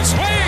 And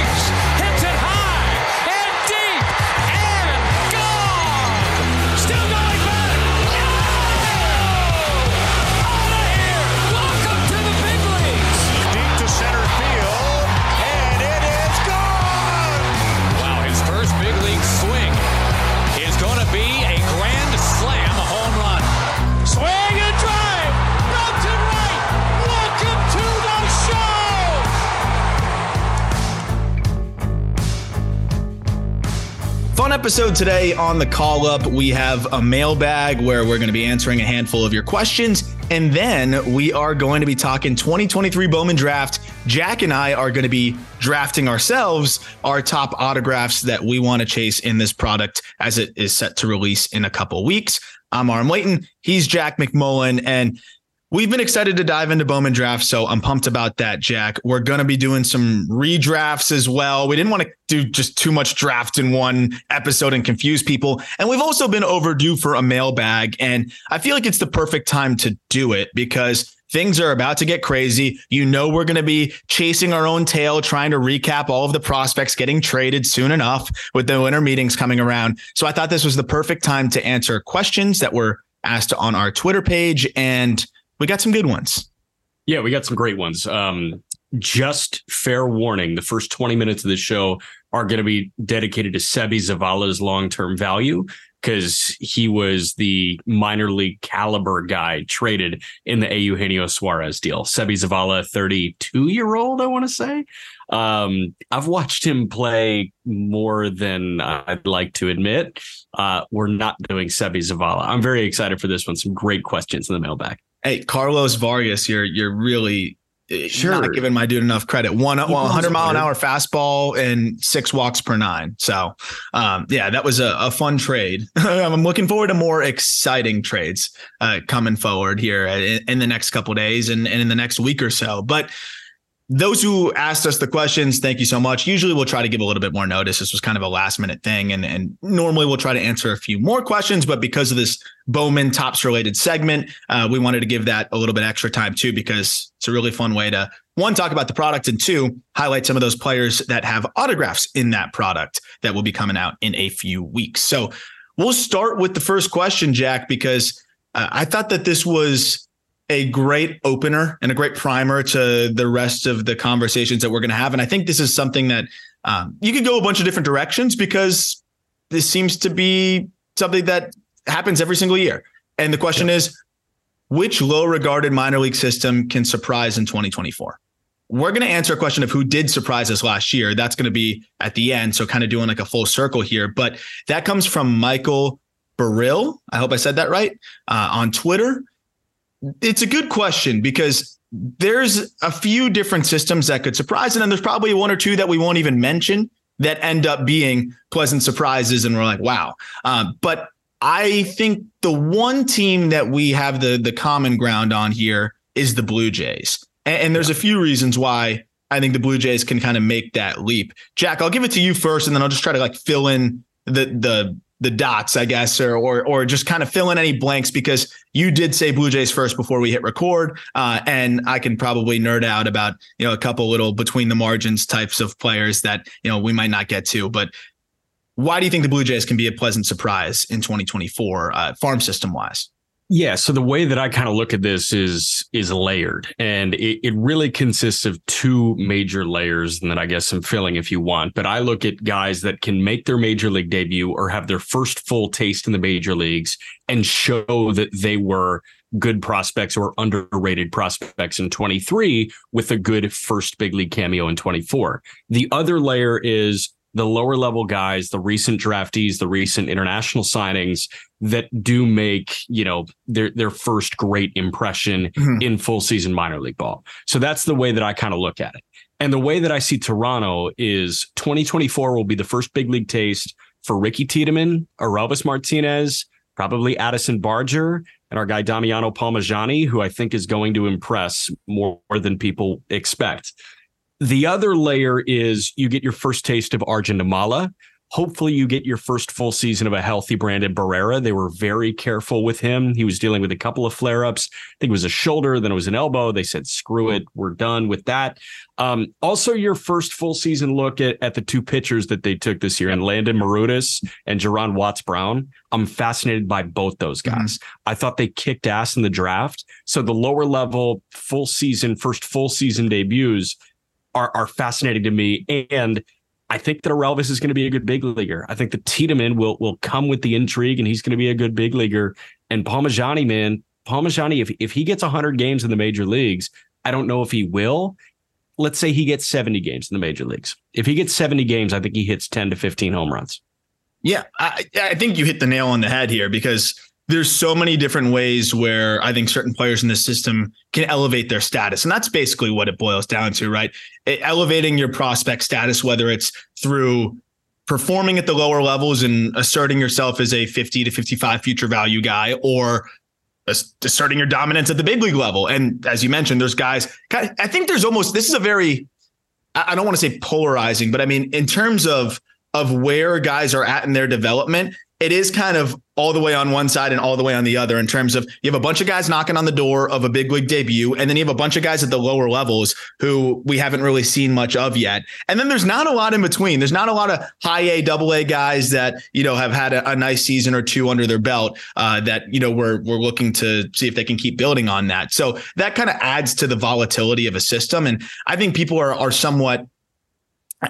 Fun episode today on the call up. We have a mailbag where we're going to be answering a handful of your questions. And then we are going to be talking 2023 Bowman draft. Jack and I are going to be drafting ourselves our top autographs that we want to chase in this product as it is set to release in a couple weeks. I'm Aram Leighton. He's Jack McMullen. And We've been excited to dive into Bowman draft, so I'm pumped about that, Jack. We're going to be doing some redrafts as well. We didn't want to do just too much draft in one episode and confuse people. And we've also been overdue for a mailbag. And I feel like it's the perfect time to do it because things are about to get crazy. You know, we're going to be chasing our own tail, trying to recap all of the prospects getting traded soon enough with the winter meetings coming around. So I thought this was the perfect time to answer questions that were asked on our Twitter page. And we got some good ones. Yeah, we got some great ones. Um, just fair warning: the first twenty minutes of the show are going to be dedicated to Sebi Zavala's long-term value because he was the minor league caliber guy traded in the Eugenio Suarez deal. Sebi Zavala, thirty-two-year-old, I want to say. Um, I've watched him play more than I'd like to admit. Uh, we're not doing Sebi Zavala. I'm very excited for this one. Some great questions in the mailbag. Hey, Carlos Vargas, you're you're really uh, Sure. not giving my dude enough credit. One well, 100 mile an hour fastball and six walks per nine. So, um, yeah, that was a, a fun trade. I'm looking forward to more exciting trades uh, coming forward here in, in the next couple days and, and in the next week or so. But those who asked us the questions, thank you so much. Usually we'll try to give a little bit more notice. This was kind of a last minute thing. And, and normally we'll try to answer a few more questions, but because of this Bowman Topps related segment, uh, we wanted to give that a little bit extra time too, because it's a really fun way to one, talk about the product and two, highlight some of those players that have autographs in that product that will be coming out in a few weeks. So we'll start with the first question, Jack, because uh, I thought that this was a great opener and a great primer to the rest of the conversations that we're going to have. And I think this is something that um, you could go a bunch of different directions because this seems to be something that happens every single year. And the question is, which low regarded minor league system can surprise in 2024? We're going to answer a question of who did surprise us last year. That's going to be at the end. So, kind of doing like a full circle here. But that comes from Michael Burrill. I hope I said that right uh, on Twitter it's a good question because there's a few different systems that could surprise, and then there's probably one or two that we won't even mention that end up being pleasant surprises, and we're like, wow. Um, but I think the one team that we have the the common ground on here is the Blue Jays, and, and there's a few reasons why I think the Blue Jays can kind of make that leap. Jack, I'll give it to you first, and then I'll just try to like fill in the the the dots, I guess, or or or just kind of fill in any blanks because you did say Blue Jays first before we hit record, uh, and I can probably nerd out about you know a couple little between the margins types of players that you know we might not get to. But why do you think the Blue Jays can be a pleasant surprise in 2024, uh, farm system wise? Yeah. So the way that I kind of look at this is is layered, and it, it really consists of two major layers, and then I guess some filling if you want. But I look at guys that can make their major league debut or have their first full taste in the major leagues and show that they were good prospects or underrated prospects in 23 with a good first big league cameo in 24. The other layer is the lower level guys, the recent draftees, the recent international signings that do make, you know, their their first great impression mm-hmm. in full season minor league ball. So that's the way that I kind of look at it. And the way that I see Toronto is 2024 will be the first big league taste for Ricky Tiedemann, Orelvis Martinez, probably Addison Barger, and our guy Damiano Palmegiani, who I think is going to impress more than people expect. The other layer is you get your first taste of Arjun Nimmala. Hopefully, you get your first full season of a healthy Brandon Barrera. They were very careful with him. He was dealing with a couple of flare ups. I think it was a shoulder, then it was an elbow. They said, screw it, we're done with that. Um, also, your first full season look at, at the two pitchers that they took this year, and Landen Maroudis and Juaron Watts Brown. I'm fascinated by both those mm-hmm. guys. Mm-hmm. I thought they kicked ass in the draft. So the lower level full season, first full season debuts are are fascinating to me. And I think that Orelvis is going to be a good big leaguer. I think the Tiedemann will will come with the intrigue, and he's going to be a good big leaguer. And Palmegiani, man, Palmegiani, if if he gets 100 games in the major leagues, I don't know if he will. Let's say he gets 70 games in the major leagues. If he gets 70 games, I think he hits 10 to 15 home runs. Yeah, I, I think you hit the nail on the head here because there's so many different ways where I think certain players in the system can elevate their status. And that's basically what it boils down to, right? Elevating your prospect status, whether it's through performing at the lower levels and asserting yourself as a 50 to 55 future value guy or asserting your dominance at the big league level. And as you mentioned, there's guys, I think there's almost, this is a very, I don't want to say polarizing, but I mean, in terms of, of where guys are at in their development, it is kind of all the way on one side and all the way on the other in terms of you have a bunch of guys knocking on the door of a big league debut, and then you have a bunch of guys at the lower levels who we haven't really seen much of yet. And then there's not a lot in between. There's not a lot of high A, double A guys that you know have had a, a nice season or two under their belt uh, that you know we're we're looking to see if they can keep building on that. So that kind of adds to the volatility of a system, and I think people are are somewhat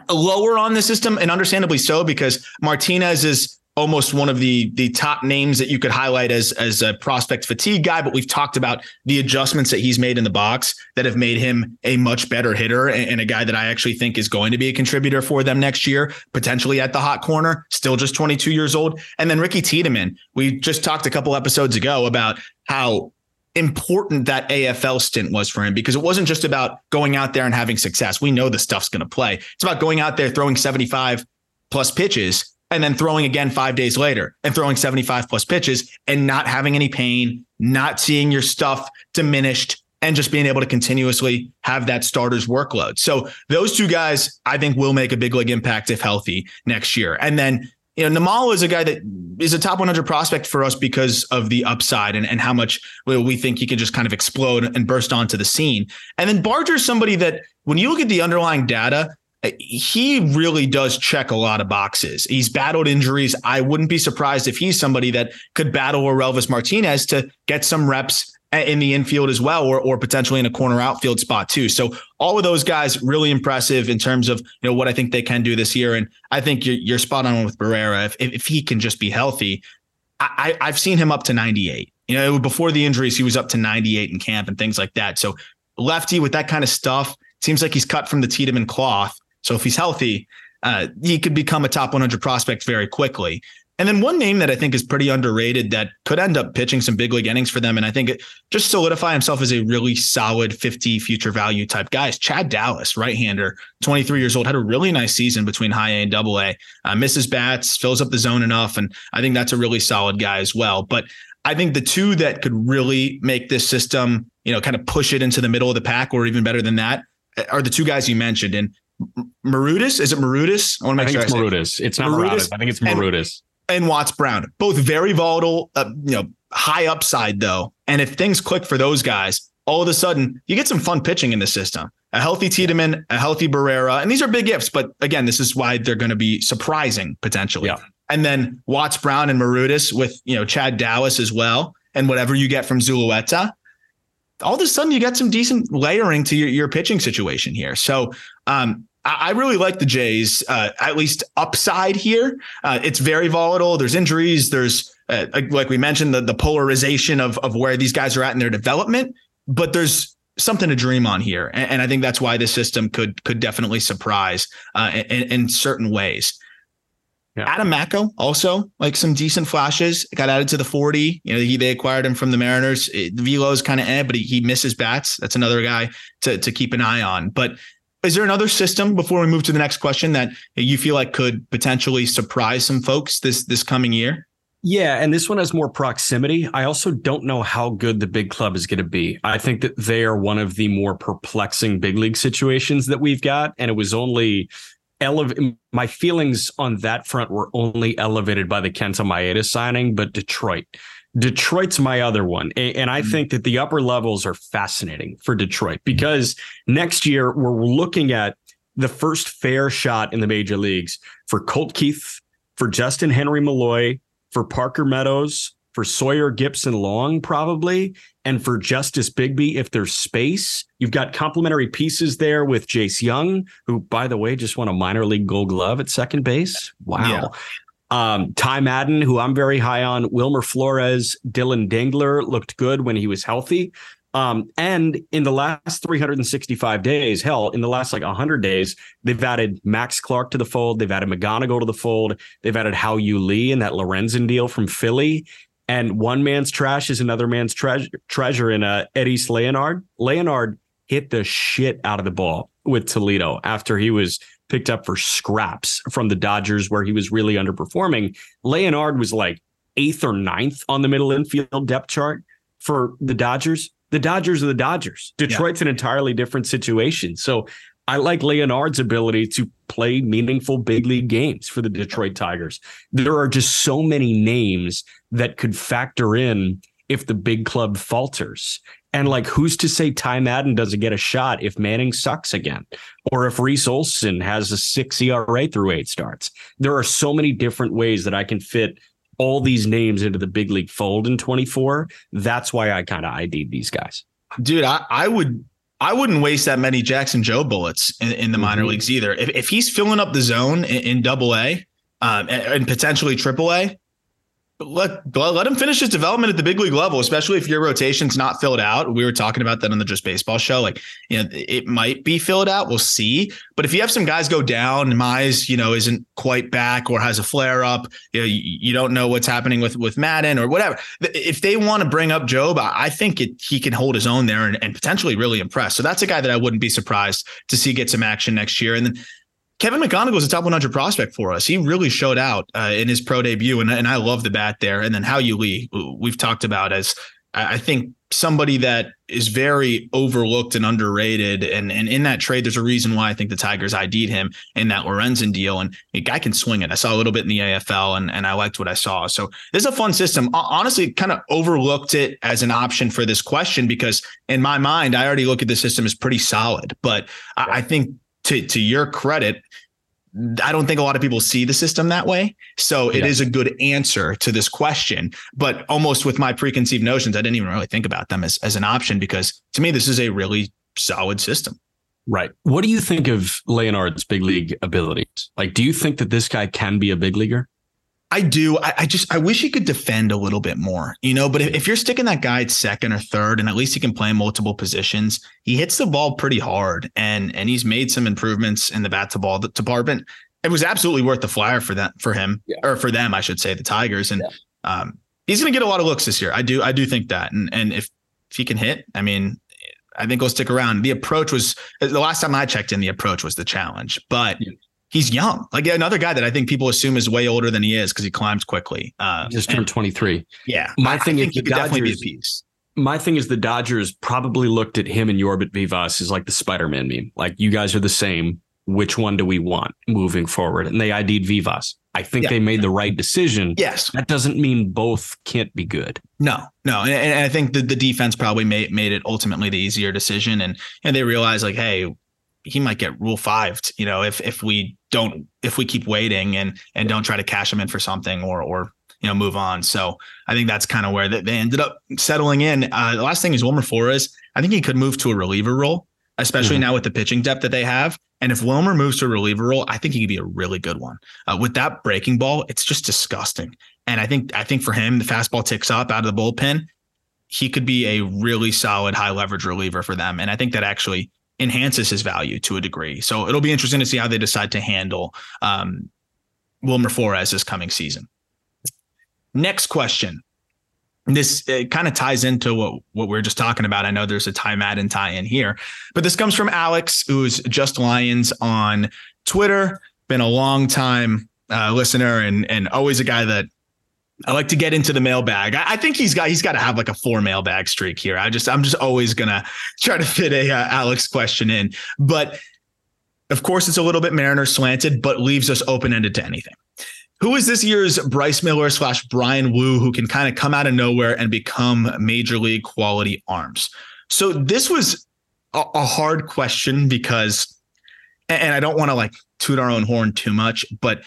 lower on the system, and understandably so because Martinez is almost one of the the top names that you could highlight as as a prospect fatigue guy but we've talked about the adjustments that he's made in the box that have made him a much better hitter and, and, a guy that I actually think is going to be a contributor for them next year potentially at the hot corner still just 22 years old. And then Ricky Tiedemann. We just talked a couple episodes ago about how important that AFL stint was for him because it wasn't just about going out there and having success. We know the stuff's going to play. It's about going out there throwing 75 plus pitches and then throwing again five days later and throwing 75 plus pitches and not having any pain, not seeing your stuff diminished, and just being able to continuously have that starter's workload. So those two guys, I think, will make a big league impact if healthy next year. And then, you know, Nimmala is a guy that is a top 100 prospect for us because of the upside and, and how much we think he can just kind of explode and burst onto the scene. And then Barger is somebody that, when you look at the underlying data, he really does check a lot of boxes. He's battled injuries. I wouldn't be surprised if he's somebody that could battle Orelvis Martinez to get some reps in the infield as well, or or potentially in a corner outfield spot too. So all of those guys really impressive in terms of you know what I think they can do this year. And I think you're, you're spot on with Barrera. If if he can just be healthy, I, I've seen him up to 98. You know, before the injuries, he was up to 98 in camp and things like that. So lefty with that kind of stuff seems like he's cut from the Tiedemann cloth. So if he's healthy, uh, he could become a top 100 prospect very quickly. And then one name that I think is pretty underrated that could end up pitching some big league innings for them, and I think it just solidify himself as a really solid 50 future value type guy is Chad Dallas, right hander, 23 years old, had a really nice season between high A and double A, uh, misses bats, fills up the zone enough, and I think that's a really solid guy as well. But I think the two that could really make this system, you know, kind of push it into the middle of the pack, or even better than that, are the two guys you mentioned. And Maroudis. Is it Maroudis? I want to make I think sure it's Maroudis. It's not Maroudis. I think it's Maroudis. And, and Watts Brown, both very volatile, uh, you know, high upside though. And if things click for those guys, all of a sudden you get some fun pitching in the system. A healthy Tiedemann, a healthy Barrera, and these are big ifs. But again, this is why they're going to be surprising potentially. Yeah. And then Watts Brown and Maroudis with you know Chad Dallas as well. and whatever you get from Zulueta, all of a sudden you get some decent layering to your, your pitching situation here. So um, I really like the Jays, uh, at least upside here. Uh, it's very volatile. There's injuries. There's, uh, like we mentioned, the, the polarization of, of where these guys are at in their development, but there's something to dream on here. And, and I think that's why this system could could definitely surprise uh, in, in certain ways. Yeah. Adam Macko also like some decent flashes. Got added to the 40. You know, he they acquired him from the Mariners. It, the velo is kind of eh, but he, he misses bats. That's another guy to to keep an eye on. But is there another system before we move to the next question that you feel like could potentially surprise some folks this this coming year? Yeah, and this one has more proximity. I also don't know how good the big club is going to be. I think that they are one of the more perplexing big league situations that we've got, and it was only elev- my feelings on that front were only elevated by the Kenta Maeda signing, but Detroit. Detroit's my other one. And I mm-hmm. think that the upper levels are fascinating for Detroit because next year we're looking at the first fair shot in the major leagues for Colt Keith, for Justyn Henry Malloy, for Parker Meadows, for Sawyer Gipson Long, probably, and for Justice Bigbie if there's space. You've got complementary pieces there with Jace Jung, who, by the way, just won a minor league gold glove at second base. Wow. Yeah. Um, Ty Madden, who I'm very high on, Wilmer Flores, Dillon Dingler looked good when he was healthy. Um, and in the last 365 days, hell, in the last like 100 days, they've added Max Clark to the fold. They've added McGonigle to the fold. They've added Hao-Yu Lee and that Lorenzen deal from Philly. And one man's trash is another man's tre- treasure in uh, Eddys Leonard. Leonard hit the shit out of the ball with Toledo after he was picked up for scraps from the Dodgers, where he was really underperforming. Leonard was like eighth or ninth on the middle infield depth chart for the Dodgers the Dodgers are the Dodgers. Detroit's yeah. an entirely different situation. So I like Leonard's ability to play meaningful big league games for the Detroit Tigers. There are just so many names that could factor in if the big club falters. And like, who's to say Ty Madden doesn't get a shot if Manning sucks again, or if Reese Olson has a six ERA through eight starts? There are so many different ways that I can fit all these names into the big league fold in 24. That's why I kind of ID'd these guys. Dude, I, I would I wouldn't waste that many Jackson Jobe bullets in, in the mm-hmm. minor leagues either. If, if he's filling up the zone in, in double A um, and, and, potentially triple A, let let him finish his development at the big league level, especially if your rotation's not filled out. We were talking about that on the Just Baseball show. Like, you know, it might be filled out. We'll see. But if you have some guys go down, Mize, you know, isn't quite back or has a flare up, you know, you, you don't know what's happening with with Madden or whatever. If they want to bring up Jobe, I think it, he can hold his own there and, and potentially really impress. So that's a guy that I wouldn't be surprised to see get some action next year. And then Kevin McGonigle is a top 100 prospect for us. He really showed out uh, in his pro debut, and, and I love the bat there. And then Hao-Yu Lee, we've talked about as I think somebody that is very overlooked and underrated. And, and in that trade, there's a reason why I think the Tigers ID'd him in that Lorenzen deal. And a guy can swing it. I saw a little bit in the AFL and, and I liked what I saw. So this is a fun system. Honestly, kind of overlooked it as an option for this question because in my mind, I already look at the system as pretty solid. But I, I think to to your credit, I don't think a lot of people see the system that way. So it yeah. is a good answer to this question. But almost with my preconceived notions, I didn't even really think about them as, as an option because to me, this is a really solid system. Right. What do you think of Leonard's big league abilities? Like, do you think that this guy can be a big leaguer? I do. I, I, just I wish he could defend a little bit more, you know. But if, if, you're sticking that guy at second or third, and at least he can play multiple positions, he hits the ball pretty hard, and and he's made some improvements in the bat to ball department. It was absolutely worth the flyer for that for him yeah. or for them, I should say, the Tigers, and yeah. um, he's going to get a lot of looks this year. I do I do think that, and and if if he can hit, I mean, I think he'll stick around. The approach was the last time I checked in, the approach was the challenge, but. Yeah he's young. Like another guy that I think people assume is way older than he is because he climbs quickly. Uh, he just turned 23. Yeah. My I, thing I is the Dodgers, piece. My thing is the Dodgers probably looked at him and Jorbit Vivas as like the Spider-Man meme. Like you guys are the same. Which one do we want moving forward? And they ID'd Vivas. I think yeah. they made the right decision. Yes. That doesn't mean both can't be good. No, no. And, and I think the, the defense probably made, made it ultimately the easier decision. And, and they realized like, hey, he might get rule five, you know, if if we don't if we keep waiting and and don't try to cash him in for something or or you know, move on. So I think that's kind of where they, they ended up settling in. Uh, the last thing is Wilmer Flores. I think he could move to a reliever role, especially mm-hmm. now with the pitching depth that they have. And if Wilmer moves to a reliever role, I think he could be a really good one. Uh, with that breaking ball, it's just disgusting. And I think I think for him, the fastball ticks up out of the bullpen. He could be a really solid high leverage reliever for them. And I think that actually enhances his value to a degree. So it'll be interesting to see how they decide to handle um, Wilmer Flores this coming season. Next question. This kind of ties into what, what we are just talking about. I know there's a time Ty and tie in here, but this comes from Alex, who's just Lions on Twitter. Been a long time uh, listener and and always a guy that I like to get into the mailbag. I, I think he's got he's got to have like a four mailbag streak here. I just I'm just always gonna try to fit a uh, Alex question in, but of course it's a little bit Mariner slanted, but leaves us open ended to anything. Who is this year's Bryce Miller slash Bryan Woo who can kind of come out of nowhere and become major league quality arms? So this was a, a hard question because, and I don't want to like toot our own horn too much, but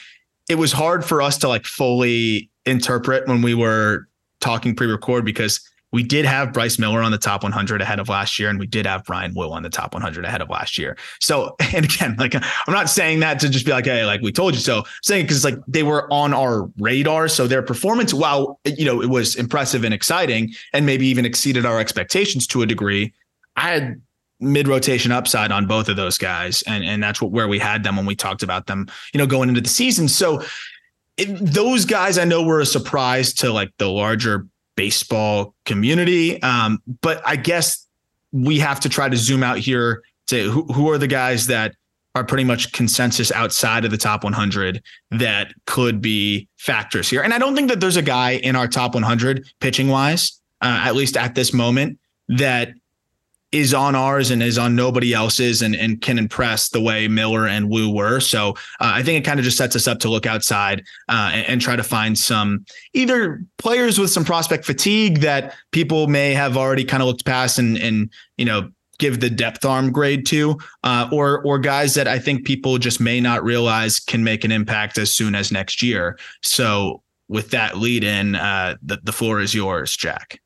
it was hard for us to like fully interpret when we were talking pre-record because we did have Bryce Miller on the top 100 ahead of last year, and we did have Bryan Woo on the top 100 ahead of last year. So, and again, like I'm not saying that to just be like, hey, like we told you so. I'm saying because like they were on our radar, so their performance, while you know it was impressive and exciting, and maybe even exceeded our expectations to a degree, I had mid rotation upside on both of those guys, and and that's what where we had them when we talked about them, you know, going into the season. So it, those guys I know were a surprise to like the larger baseball community. Um, but I guess we have to try to zoom out here to who, who are the guys that are pretty much consensus outside of the top 100 that could be factors here. And I don't think that there's a guy in our top 100 pitching wise, uh, at least at this moment, that is on ours and is on nobody else's and, and can impress the way Miller and Woo were. So uh, I think it kind of just sets us up to look outside uh, and, and, try to find some either players with some prospect fatigue that people may have already kind of looked past and, and you know, give the depth arm grade to, uh, or or guys that I think people just may not realize can make an impact as soon as next year. So with that lead in, uh, the, the floor is yours, Jack.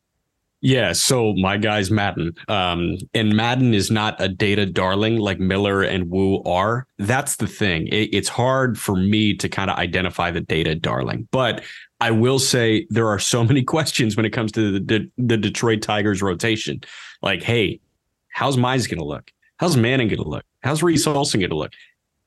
Yeah, so my guy's Madden. Um, and Madden is not a data darling like Miller and Woo are. That's the thing. It, it's hard for me to kind of identify the data darling. But I will say there are so many questions when it comes to the, the, the Detroit Tigers rotation. Like, hey, how's Mize going to look? How's Manning going to look? How's Reese Olson going to look?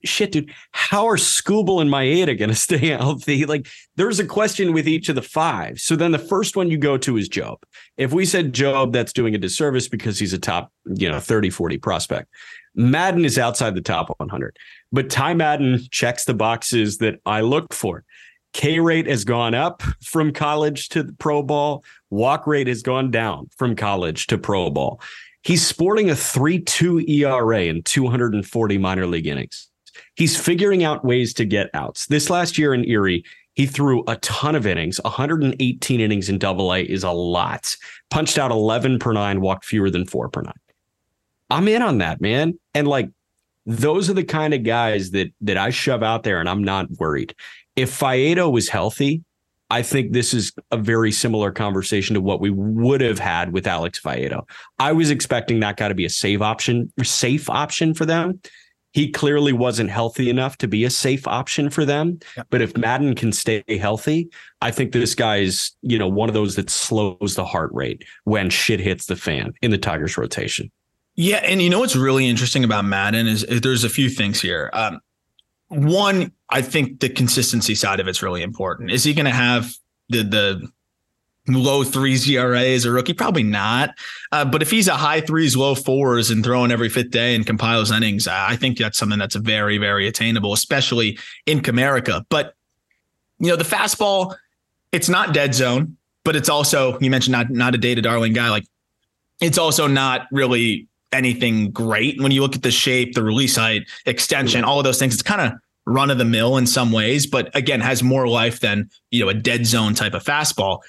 Shit, dude, how are Skubal and Maeda going to stay healthy? Like, there's a question with each of the five. So then the first one you go to is Jobe. If we said Jobe, that's doing a disservice because he's a top, you know, 30, 40 prospect. Madden is outside the top 100, but Ty Madden checks the boxes that I look for. K rate has gone up from college to pro ball. Walk rate has gone down from college to pro ball. He's sporting a 3 2 ERA in 240 minor league innings he's figuring out ways to get outs. This last year in Erie, he threw a ton of innings. 118 innings in double A is a lot. Punched out 11 per nine, walked fewer than four per nine. I'm in on that, man. And like, those are the kind of guys that that I shove out there and I'm not worried. If Faedo was healthy, I think this is a very similar conversation to what we would have had with Alex Faedo. I was expecting that guy to be a save option, safe option for them he clearly wasn't healthy enough to be a safe option for them. But if Madden can stay healthy, I think this guy is, you know, one of those that slows the heart rate when shit hits the fan in the Tigers rotation. Yeah, and you know what's really interesting about Madden is, is there's a few things here. Um, one, I think the consistency side of it's really important. Is he going to have the the low threes ERA as a rookie? Probably not. Uh, but if he's a high threes, low fours and throwing every fifth day and compiles innings, I think that's something that's very, very attainable, especially in Comerica. But, you know, the fastball, it's not dead zone, but it's also, you mentioned not, not a data darling guy. Like it's also not really anything great. When you look at the shape, the release height, extension, all of those things, it's kind of run of the mill in some ways, but again, has more life than, you know, a dead zone type of fastball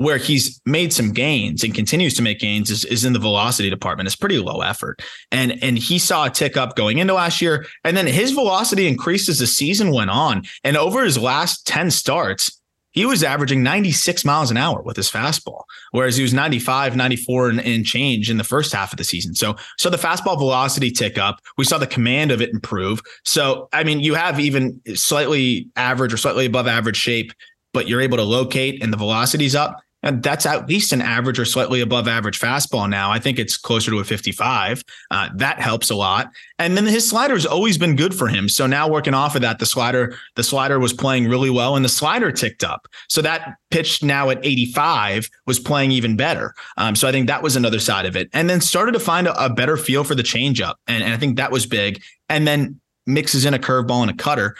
where he's made some gains and continues to make gains is, is in the velocity department. It's pretty low effort. And and he saw a tick up going into last year. And then his velocity increased as the season went on. And over his last 10 starts, he was averaging 96 miles an hour with his fastball, whereas he was 95, 94 and, and change in the first half of the season. So, so the fastball velocity tick up. We saw the command of it improve. So, I mean, you have even slightly average or slightly above average shape, but you're able to locate and the velocity's up. And that's at least an average or slightly above average fastball now. I think it's closer to a 55. Uh, that helps a lot. And then his slider has always been good for him. So now working off of that, the slider, the slider was playing really well and the slider ticked up. So that pitch now at 85 was playing even better. Um, so I think that was another side of it. And then started to find a, a better feel for the changeup. And, and I think that was big. And then mixes in a curveball and a cutter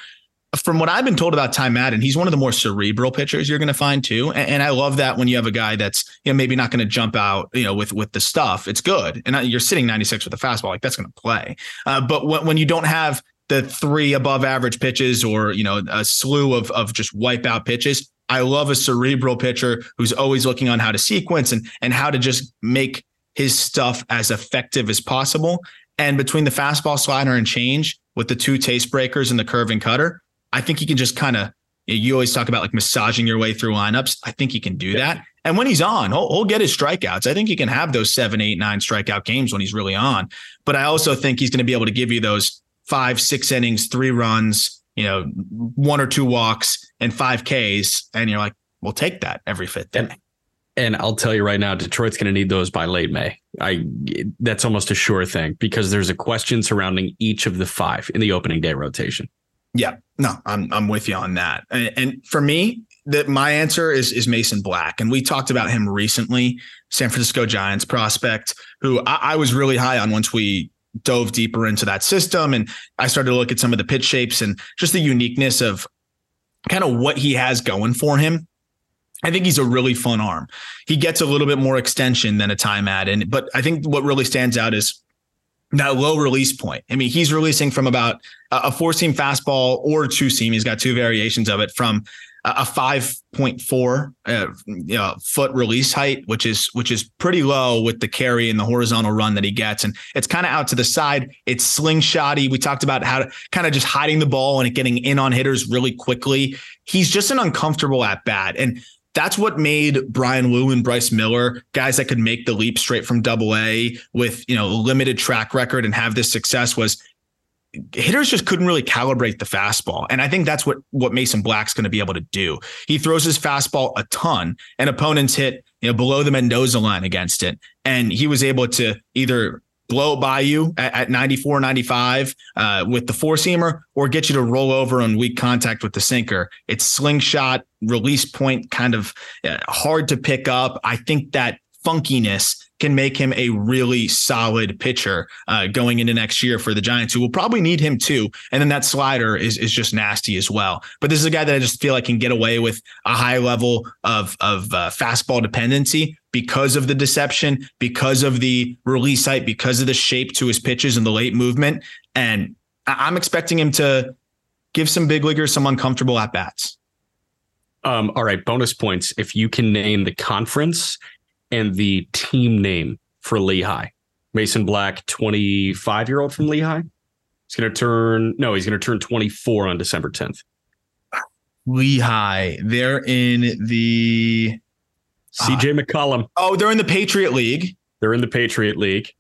from what I've been told about Ty Madden, he's one of the more cerebral pitchers you're going to find too. And, and, I love that when you have a guy that's you know maybe not going to jump out you know with with the stuff, it's good. And you're sitting 96 with a fastball, like that's going to play. Uh, but when, when you don't have the three above average pitches or you know a slew of of just wipeout pitches, I love a cerebral pitcher who's always looking on how to sequence and and how to just make his stuff as effective as possible. And between the fastball, slider, and change with the two taste breakers and the curve and cutter, I think he can just kind of, you always talk about like massaging your way through lineups. I think he can do that. And when he's on, he'll, he'll, get his strikeouts. I think he can have those seven, eight, nine strikeout games when he's really on. But I also think he's going to be able to give you those five, six innings, three runs, you know, one or two walks and five Ks. And you're like, we'll take that every fifth day. And I'll tell you right now, Detroit's going to need those by late May. I that's almost a sure thing because there's a question surrounding each of the five in the opening day rotation. Yeah, no, I'm I'm with you on that. And, and for me, that my answer is is Mason Black, and we talked about him recently, San Francisco Giants prospect, who I, I was really high on once we dove deeper into that system, and I started to look at some of the pitch shapes and just the uniqueness of kind of what he has going for him. I think he's a really fun arm. He gets a little bit more extension than a time Ty Madden, but I think what really stands out is that low release point. I mean, he's releasing from about a four seam fastball or two seam. He's got two variations of it from a 5.4 uh, you know, foot release height, which is which is pretty low with the carry and the horizontal run that he gets, and it's kind of out to the side. It's slingshotty. We talked about how to kind of just hiding the ball and getting in on hitters really quickly. He's just an uncomfortable at bat, and that's what made Bryan Woo and Bryce Miller guys that could make the leap straight from double A with, you know, limited track record and have this success was hitters just couldn't really calibrate the fastball. And I think that's what what Mason Black's going to be able to do. He throws his fastball a ton and opponents hit, you know, below the Mendoza line against it. And he was able to either blow by you at, at 94, 95 uh, with the four seamer or get you to roll over on weak contact with the sinker. It's slingshot, release point, kind of uh, hard to pick up. I think that funkiness can make him a really solid pitcher uh, going into next year for the Giants, who will probably need him too. And then that slider is is just nasty as well. But this is a guy that I just feel like can get away with a high level of of uh, fastball dependency because of the deception, because of the release height, because of the shape to his pitches and the late movement. And I'm expecting him to give some big leaguers some uncomfortable at bats. Um, all right, bonus points if you can name the conference and the team name for Lehigh. Mason Black, 25 year old from Lehigh. He's going to turn, no, he's going to turn 24 on December 10th. Lehigh, they're in the CJ uh, McCollum. Oh, they're in the Patriot League. They're in the Patriot League.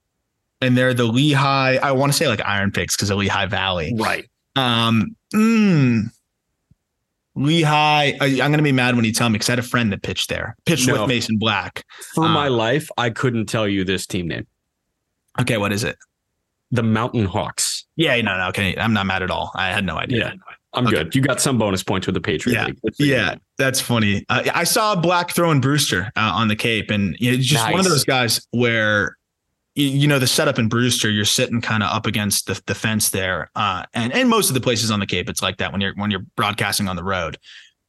And they're the Lehigh, I want to say like Iron Picks because of Lehigh Valley. Right. Um, mm, Lehigh. I'm going to be mad when you tell me because I had a friend that pitched there, pitched no. with Mason Black. For um, my life, I couldn't tell you this team name. Okay, what is it? The Mountain Hawks. Yeah, no, no, okay. I'm not mad at all. I had no idea. Yeah, I'm okay. good. You got some bonus points with the Patriot yeah. League. Yeah, that's funny. Uh, I saw Black throwing Brewster uh, on the Cape, and you know, just nice. one of those guys where you know the setup in Brewster, you're sitting kind of up against the, the fence there, uh, and and most of the places on the Cape, it's like that when you're when you're broadcasting on the road.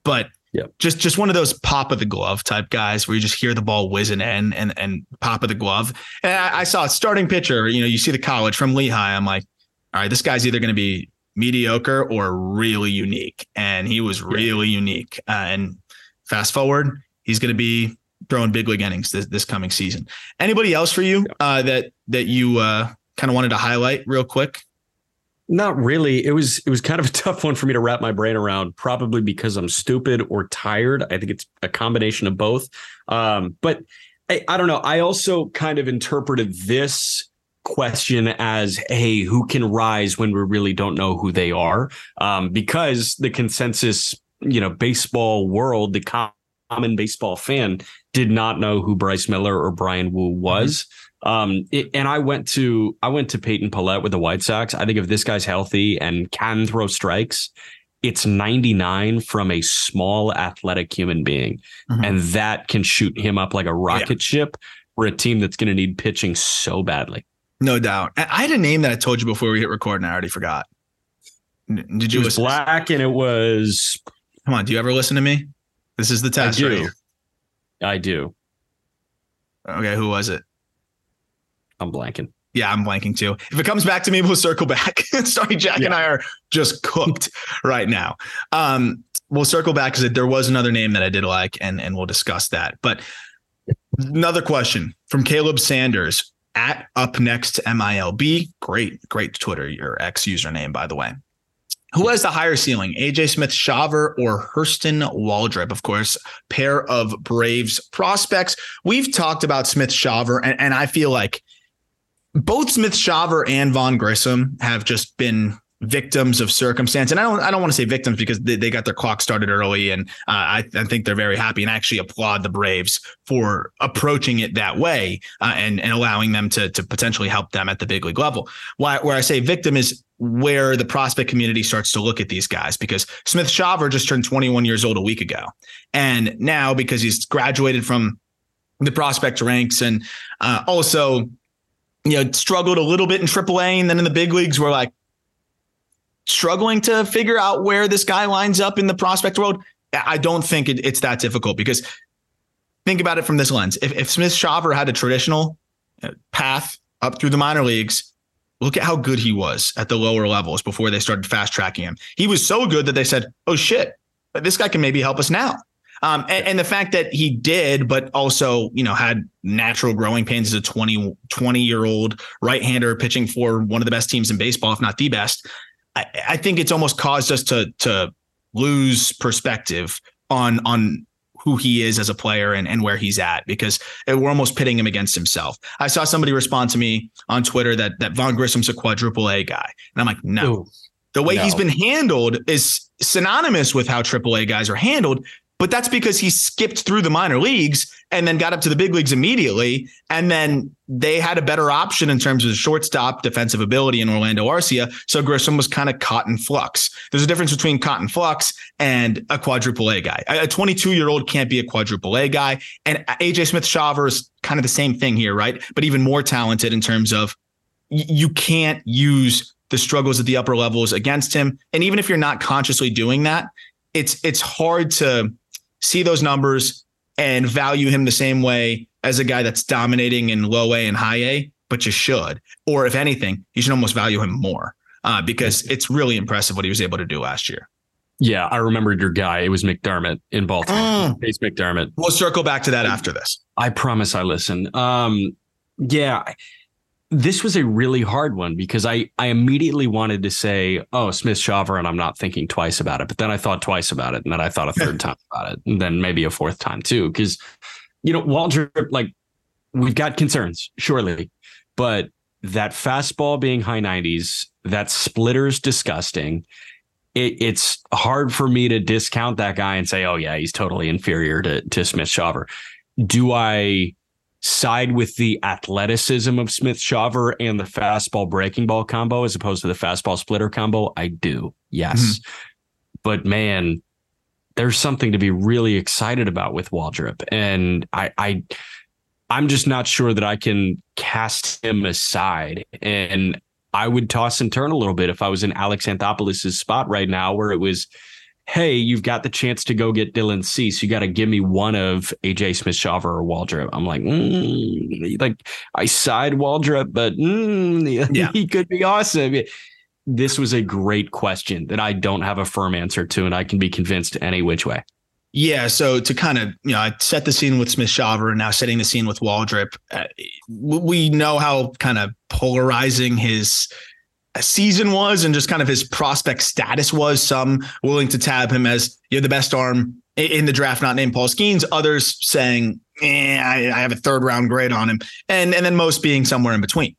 But yeah, just just one of those pop of the glove type guys where you just hear the ball whizzing in and and pop of the glove. And I, I saw a starting pitcher. You know, you see the college from Lehigh. I'm like, all right, this guy's either going to be mediocre or really unique, and he was really yeah. unique. Uh, and fast forward, he's going to be throwing big league innings this, this coming season. Anybody else for you uh, that that you uh, kind of wanted to highlight real quick? Not really. It was it was kind of a tough one for me to wrap my brain around, probably because I'm stupid or tired. I think it's a combination of both. Um, but I, I don't know. I also kind of interpreted this question as hey who can rise when we really don't know who they are um, because the consensus you know baseball world the common baseball fan did not know who bryce miller or Bryan woo was mm-hmm. um, it, and i went to i went to peyton pallette with the white sox i think if this guy's healthy and can throw strikes it's 99 from a small athletic human being mm-hmm. and that can shoot him up like a rocket yeah. ship for a team that's going to need pitching so badly no doubt. I had a name that I told you before we hit record, and I already forgot. Did you? It was black, and it was. Come on, do you ever listen to me? This is the test. I do. Right I do. Okay, who was it? I'm blanking. Yeah, I'm blanking too. If it comes back to me, we'll circle back. Sorry, Jack yeah. and I are just cooked right now. Um, we'll circle back because there was another name that I did like, and and we'll discuss that. But another question from Caleb Sanders at up next MILB. Great, great Twitter, your ex username, by the way. Who has the higher ceiling, AJ Smith Shawver or Hurston Waldrep? Of course, pair of Braves prospects. We've talked about Smith Shawver, and, and I feel like both Smith Shawver and Vaughn Grissom have just been victims of circumstance. And I don't I don't want to say victims because they, they got their clock started early, and uh, I, I, think they're very happy and I actually applaud the Braves for approaching it that way uh, and and allowing them to to potentially help them at the big league level. Why where I say victim is where the prospect community starts to look at these guys because Smith Shawver just turned 21 years old a week ago, and now because he's graduated from the prospect ranks and uh, also you know struggled a little bit in AAA and then in the big leagues we're like struggling to figure out where this guy lines up in the prospect world, I don't think it, it's that difficult because think about it from this lens. If, if Smith Shawver had a traditional uh, path up through the minor leagues, look at how good he was at the lower levels before they started fast tracking him. He was so good that they said, oh shit, this guy can maybe help us now. Um, and, and, the fact that he did, but also, you know, had natural growing pains as a 20, 20 year old right hander pitching for one of the best teams in baseball, if not the best. I, I think it's almost caused us to to lose perspective on on who he is as a player and, and where he's at because we're almost pitting him against himself. I saw somebody respond to me on Twitter that that Vaughn Grissom's a quadruple A guy. And I'm like, no. Ooh, the way no. he's been handled is synonymous with how triple A guys are handled but that's because he skipped through the minor leagues and then got up to the big leagues immediately. And then they had a better option in terms of shortstop defensive ability in Orlando Arcia. So Grissom was kind of caught in flux. There's a difference between caught in flux and a quadruple A guy. A 22 year old can't be a quadruple A guy. And AJ Smith Shawver is kind of the same thing here, right? But even more talented in terms of you can't use the struggles at the upper levels against him. And even if you're not consciously doing that, it's it's hard to see those numbers and value him the same way as a guy that's dominating in low A and high A, but you should. Or if anything, you should almost value him more uh, because it's really impressive what he was able to do last year. Yeah, I remembered your guy. It was McDermott in Baltimore. Mm. McDermott. We'll circle back to that after this. I promise I listen. Um, yeah, this was a really hard one because I I immediately wanted to say, oh, Smith Shawver, and I'm not thinking twice about it. But then I thought twice about it, and then I thought a third time about it, and then maybe a fourth time too. Because you know, Waldrep, like we've got concerns, surely, but that fastball being high 90s, that splitter's disgusting. It, it's hard for me to discount that guy and say, oh yeah, he's totally inferior to to Smith Shawver. Do I side with the athleticism of Smith Shawver and the fastball breaking ball combo as opposed to the fastball splitter combo? I do. Yes. Mm-hmm. But man, there's something to be really excited about with Waldrep. And I, I I'm just not sure that I can cast him aside. And I would toss and turn a little bit if I was in Alex Anthopoulos' spot right now, where it was hey, you've got the chance to go get Dylan Cease. You got to give me one of AJ Smith Shawver or Waldrep. I'm like, mm, like I side Waldrep, but mm, yeah. he could be awesome. This was a great question that I don't have a firm answer to, and I can be convinced any which way. Yeah. So to kind of, you know, I set the scene with Smith Shawver and now setting the scene with Waldrep. Uh, we know how kind of polarizing his season was and just kind of his prospect status was. Some willing to tab him as you're the best arm in the draft, not named Paul Skenes. Others saying, eh, I, I have a third round grade on him, and and then most being somewhere in between.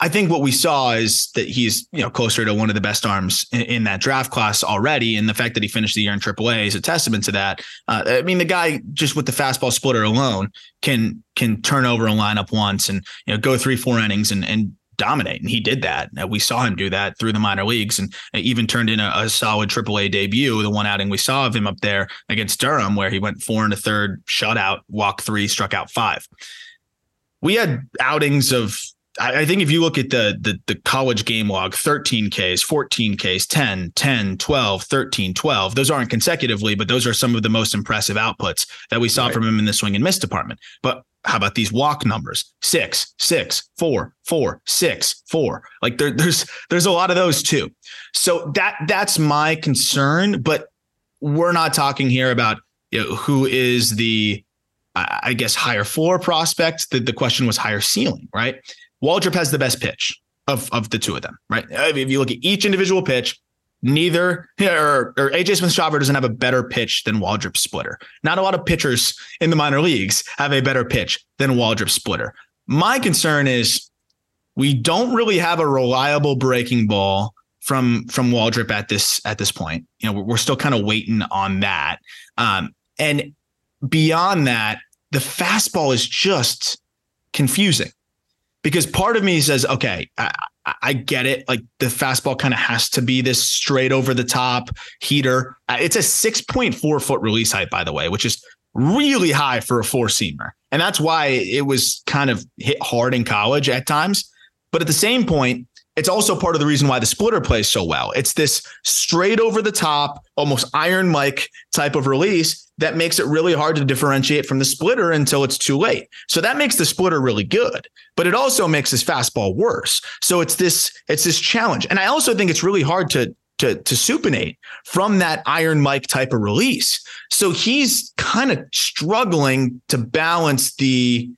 I think what we saw is that he's you know closer to one of the best arms in, in, that draft class already, and the fact that he finished the year in AAA is a testament to that. Uh, I mean, the guy just with the fastball splitter alone can can turn over a lineup once and you know go three four innings and and dominate, and he did that. Uh, we saw him do that through the minor leagues, and even turned in a, a solid AAA debut. The one outing we saw of him up there against Durham, where he went four and a third, shutout, walk three, struck out five. We had outings of I think if you look at the, the the college game log, 13 Ks, 14 Ks, 10, 10, 12, 13, 12, those aren't consecutively, but those are some of the most impressive outputs that we saw right. from him in the swing and miss department. But how about these walk numbers? Six, six, four, four, six, four. Like there, there's there's a lot of those too. So that that's my concern. But we're not talking here about you know, who is the I guess higher floor prospect. The, the question was higher ceiling, right? Waldrep has the best pitch of, of the two of them, right? If you look at each individual pitch, neither or, or AJ Smith Shawver doesn't have a better pitch than Waldrep Splitter. Not a lot of pitchers in the minor leagues have a better pitch than Waldrep Splitter. My concern is we don't really have a reliable breaking ball from from Waldrep at this at this point. You know, we're, we're still kind of waiting on that. Um, and beyond that, the fastball is just confusing because part of me says, okay, I, I get it. Like the fastball kind of has to be this straight over the top heater. Uh, it's a 6.4 foot release height, by the way, which is really high for a four seamer. And that's why it was kind of hit hard in college at times. But at the same point, it's also part of the reason why the splitter plays so well. It's this straight over the top, almost Iron Mike type of release that makes it really hard to differentiate from the splitter until it's too late. So that makes the splitter really good, but it also makes his fastball worse. So it's this it's this challenge. And I also think it's really hard to to to supinate from that Iron Mike type of release. So he's kind of struggling to balance the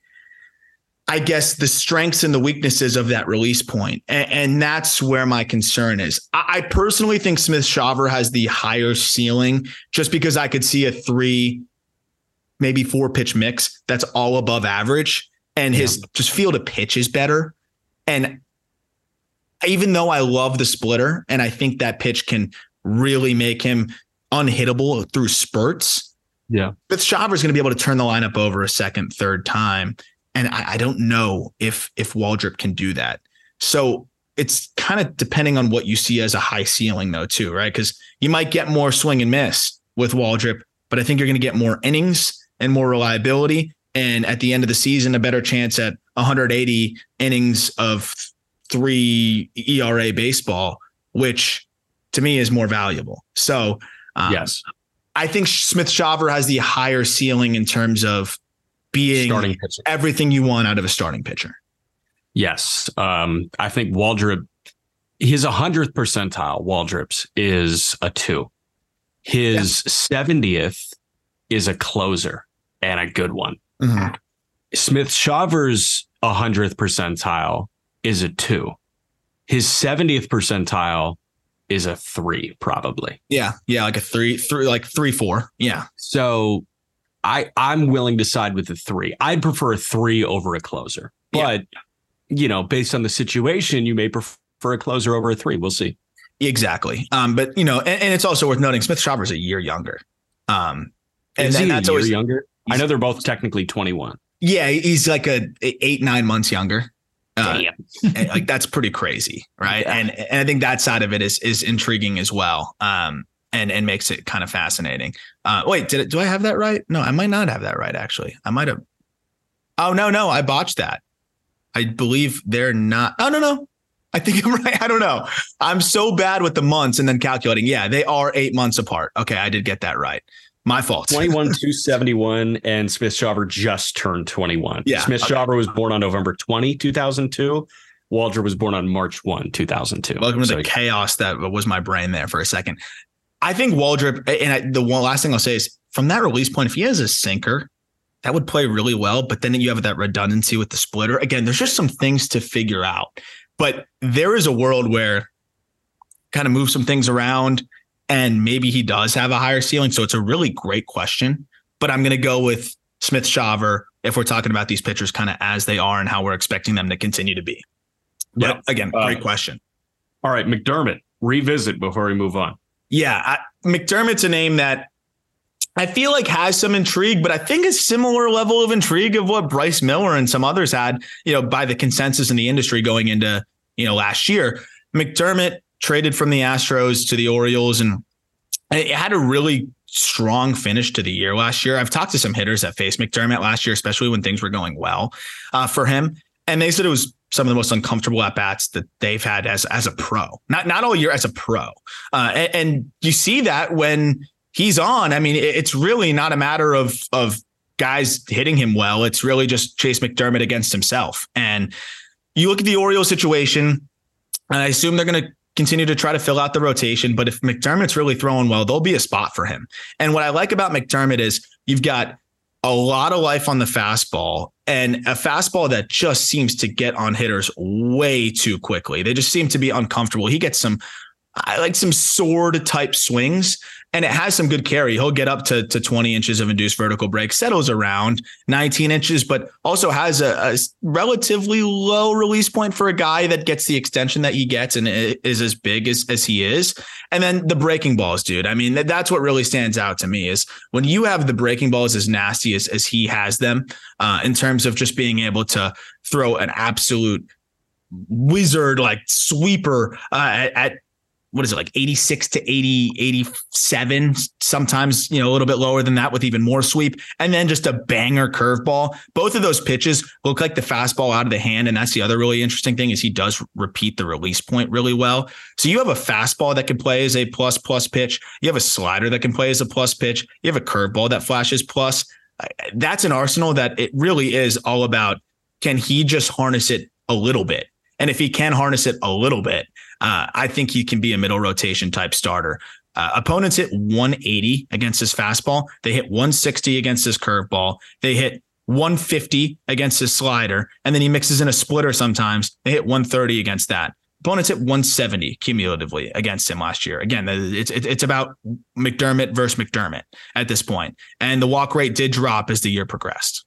I guess the strengths and the weaknesses of that release point. And, and that's where my concern is. I, I personally think Smith Shawver has the higher ceiling just because I could see a three, maybe four pitch mix that's all above average. And his yeah. just field of pitch is better. And even though I love the splitter and I think that pitch can really make him unhittable through spurts. Yeah. But Shawver is going to be able to turn the lineup over a second, third time and I, I don't know if if Waldrep can do that. So it's kind of depending on what you see as a high ceiling, though, too, right? Because you might get more swing and miss with Waldrep, but I think you're going to get more innings and more reliability. And at the end of the season, a better chance at 180 innings of three ERA baseball, which to me is more valuable. So, um, yes, I think Smith Shawver has the higher ceiling in terms of being starting pitcher. everything you want out of a starting pitcher. Yes. Um, I think Waldrep, his 100th percentile, Waldrep's is a two. His yeah. 70th is a closer and a good one. Mm-hmm. Smith Shawver's 100th percentile is a two. His 70th percentile is a three, probably. Yeah. Yeah. Like a three, three, like three, four. Yeah. So I I'm willing to side with the three. I'd prefer a three over a closer, but yeah. you know, based on the situation, you may prefer a closer over a three. We'll see. Exactly. Um, but you know, and, and it's also worth noting Smith Shawver's a year younger. Um, and Is he that's always younger. I know they're both technically 21. Yeah, he's like a eight nine months younger. Uh, Damn. like that's pretty crazy, right? Yeah. And and I think that side of it is is intriguing as well. Um, and and makes it kind of fascinating. Uh, wait, did it? Do I have that right? No, I might not have that right. Actually, I might have. Oh no, no, I botched that. I believe they're not. Oh no, no. I think I'm right. I don't know. I'm so bad with the months and then calculating. Yeah, they are eight months apart. Okay, I did get that right. My fault. 21, 271, and Smith Shawver just turned 21. Yeah. Smith okay. Was born on November 20, 2002. Waldrep was born on March 1, 2002. Welcome to so, the chaos that was my brain there for a second. I think Waldrep, and I, the one last thing I'll say is from that release point, if he has a sinker, that would play really well. But then you have that redundancy with the splitter. Again, there's just some things to figure out. but there is a world where kind of move some things around and maybe he does have a higher ceiling. So it's a really great question. But I'm going to go with Smith Shawver if we're talking about these pitchers kind of as they are and how we're expecting them to continue to be. But Yep. again, great Uh, question. All right, McDermott, revisit before we move on. Yeah, I, McDermott's a name that I feel like has some intrigue, but I think a similar level of intrigue of what Bryce Miller and some others had, you know, by the consensus in the industry going into, you know, last year. McDermott traded from the Astros to the Orioles and it had a really strong finish to the year last year. I've talked to some hitters that faced McDermott last year, especially when things were going well uh, for him, and they said it was some of the most uncomfortable at bats that they've had as as a pro. Not not all year as a pro, uh, and, and you see that when he's on. I mean, it- it's really not a matter of of guys hitting him well. It's really just Chayce McDermott against himself. And you look at the Orioles situation, and I assume they're going to continue to try to fill out the rotation. But if McDermott's really throwing well, there'll be a spot for him. And what I like about McDermott is you've got a lot of life on the fastball and a fastball that just seems to get on hitters way too quickly. They just seem to be uncomfortable. He gets some, I like some sword type swings and it has some good carry. He'll get up to, to 20 inches of induced vertical break, settles around 19 inches, but also has a, a relatively low release point for a guy that gets the extension that he gets and is as big as, as he is. And then the breaking balls, dude. I mean, that, that's what really stands out to me is when you have the breaking balls as nasty as, as he has them, uh, in terms of just being able to throw an absolute wizard like sweeper uh, at, at what is it like 86 to 80 87 sometimes you know a little bit lower than that with even more sweep. And then just a banger curveball. Both of those pitches look like the fastball out of the hand. And that's the other really interesting thing is he does repeat the release point really well. So you have a fastball that can play as a plus plus pitch. You have a slider that can play as a plus pitch. You have a curveball that flashes plus. That's an arsenal that it really is all about can he just harness it a little bit? And if he can harness it a little bit, uh, I think he can be a middle rotation type starter. Uh, opponents hit 180 against his fastball. They hit 160 against his curveball. They hit 150 against his slider. And then he mixes in a splitter sometimes. They hit 130 against that. Opponents hit 170 cumulatively against him last year. Again, it's it's it's about McDermott versus McDermott at this point. And the walk rate did drop as the year progressed.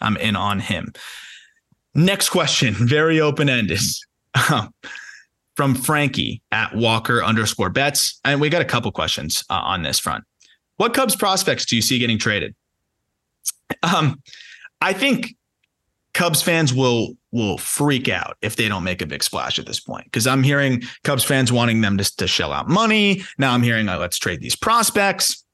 I'm in on him. Next question, very open ended. From Frankie at Walker underscore bets. And we got a couple questions uh, on this front. What Cubs prospects do you see getting traded? Um, I think Cubs fans will will freak out if they don't make a big splash at this point because I'm hearing Cubs fans wanting them to, to shell out money. Now I'm hearing uh, let's trade these prospects.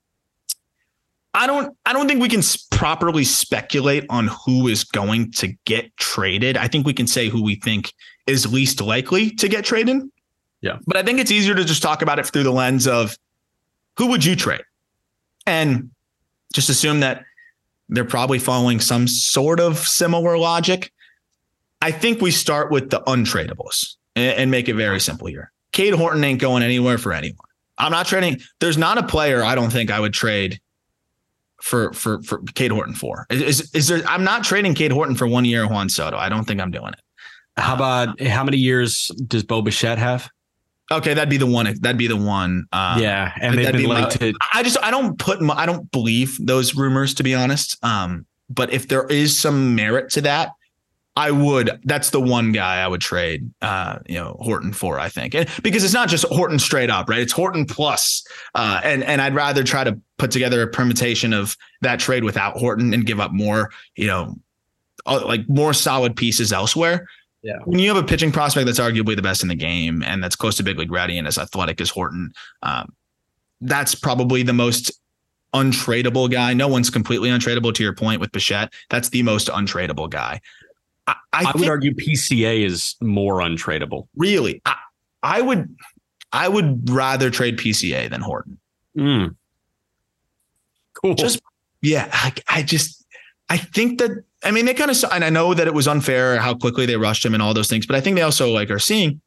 I don't I don't think we can properly speculate on who is going to get traded. I think we can say who we think is least likely to get traded. Yeah. But I think it's easier to just talk about it through the lens of who would you trade? And just assume that they're probably following some sort of similar logic. I think we start with the untradables and, and make it very simple here. Cade Horton ain't going anywhere for anyone. I'm not trading. There's not a player I don't think I would trade for for for Cade Horton for. Is, is is there? I'm not trading Cade Horton for one year Juan Soto. I don't think I'm doing it. How about how many years does Bo Bichette have? Okay, that'd be the one. That'd be the one. Uh, yeah, and they've been be my- to. I just I don't put my, I don't believe those rumors to be honest. Um, but if there is some merit to that, I would. That's the one guy I would trade. Uh, you know, Horton for. I think, and because it's not just Horton straight up, right? It's Horton plus. Uh, and and I'd rather try to put together a permutation of that trade without Horton and give up more. You know, uh, like more solid pieces elsewhere. Yeah. When you have a pitching prospect that's arguably the best in the game and that's close to big league ready and as athletic as Horton, um, that's probably the most untradeable guy. No one's completely untradeable to your point with Bichette. That's the most untradeable guy. I, I, I would argue PCA is more untradeable. Really, I, I would, I would rather trade PCA than Horton. Mm. Cool. Just yeah, I, I just I think that I mean they kind of and I know that it was unfair how quickly they rushed him and all those things, but I think they also like are seeing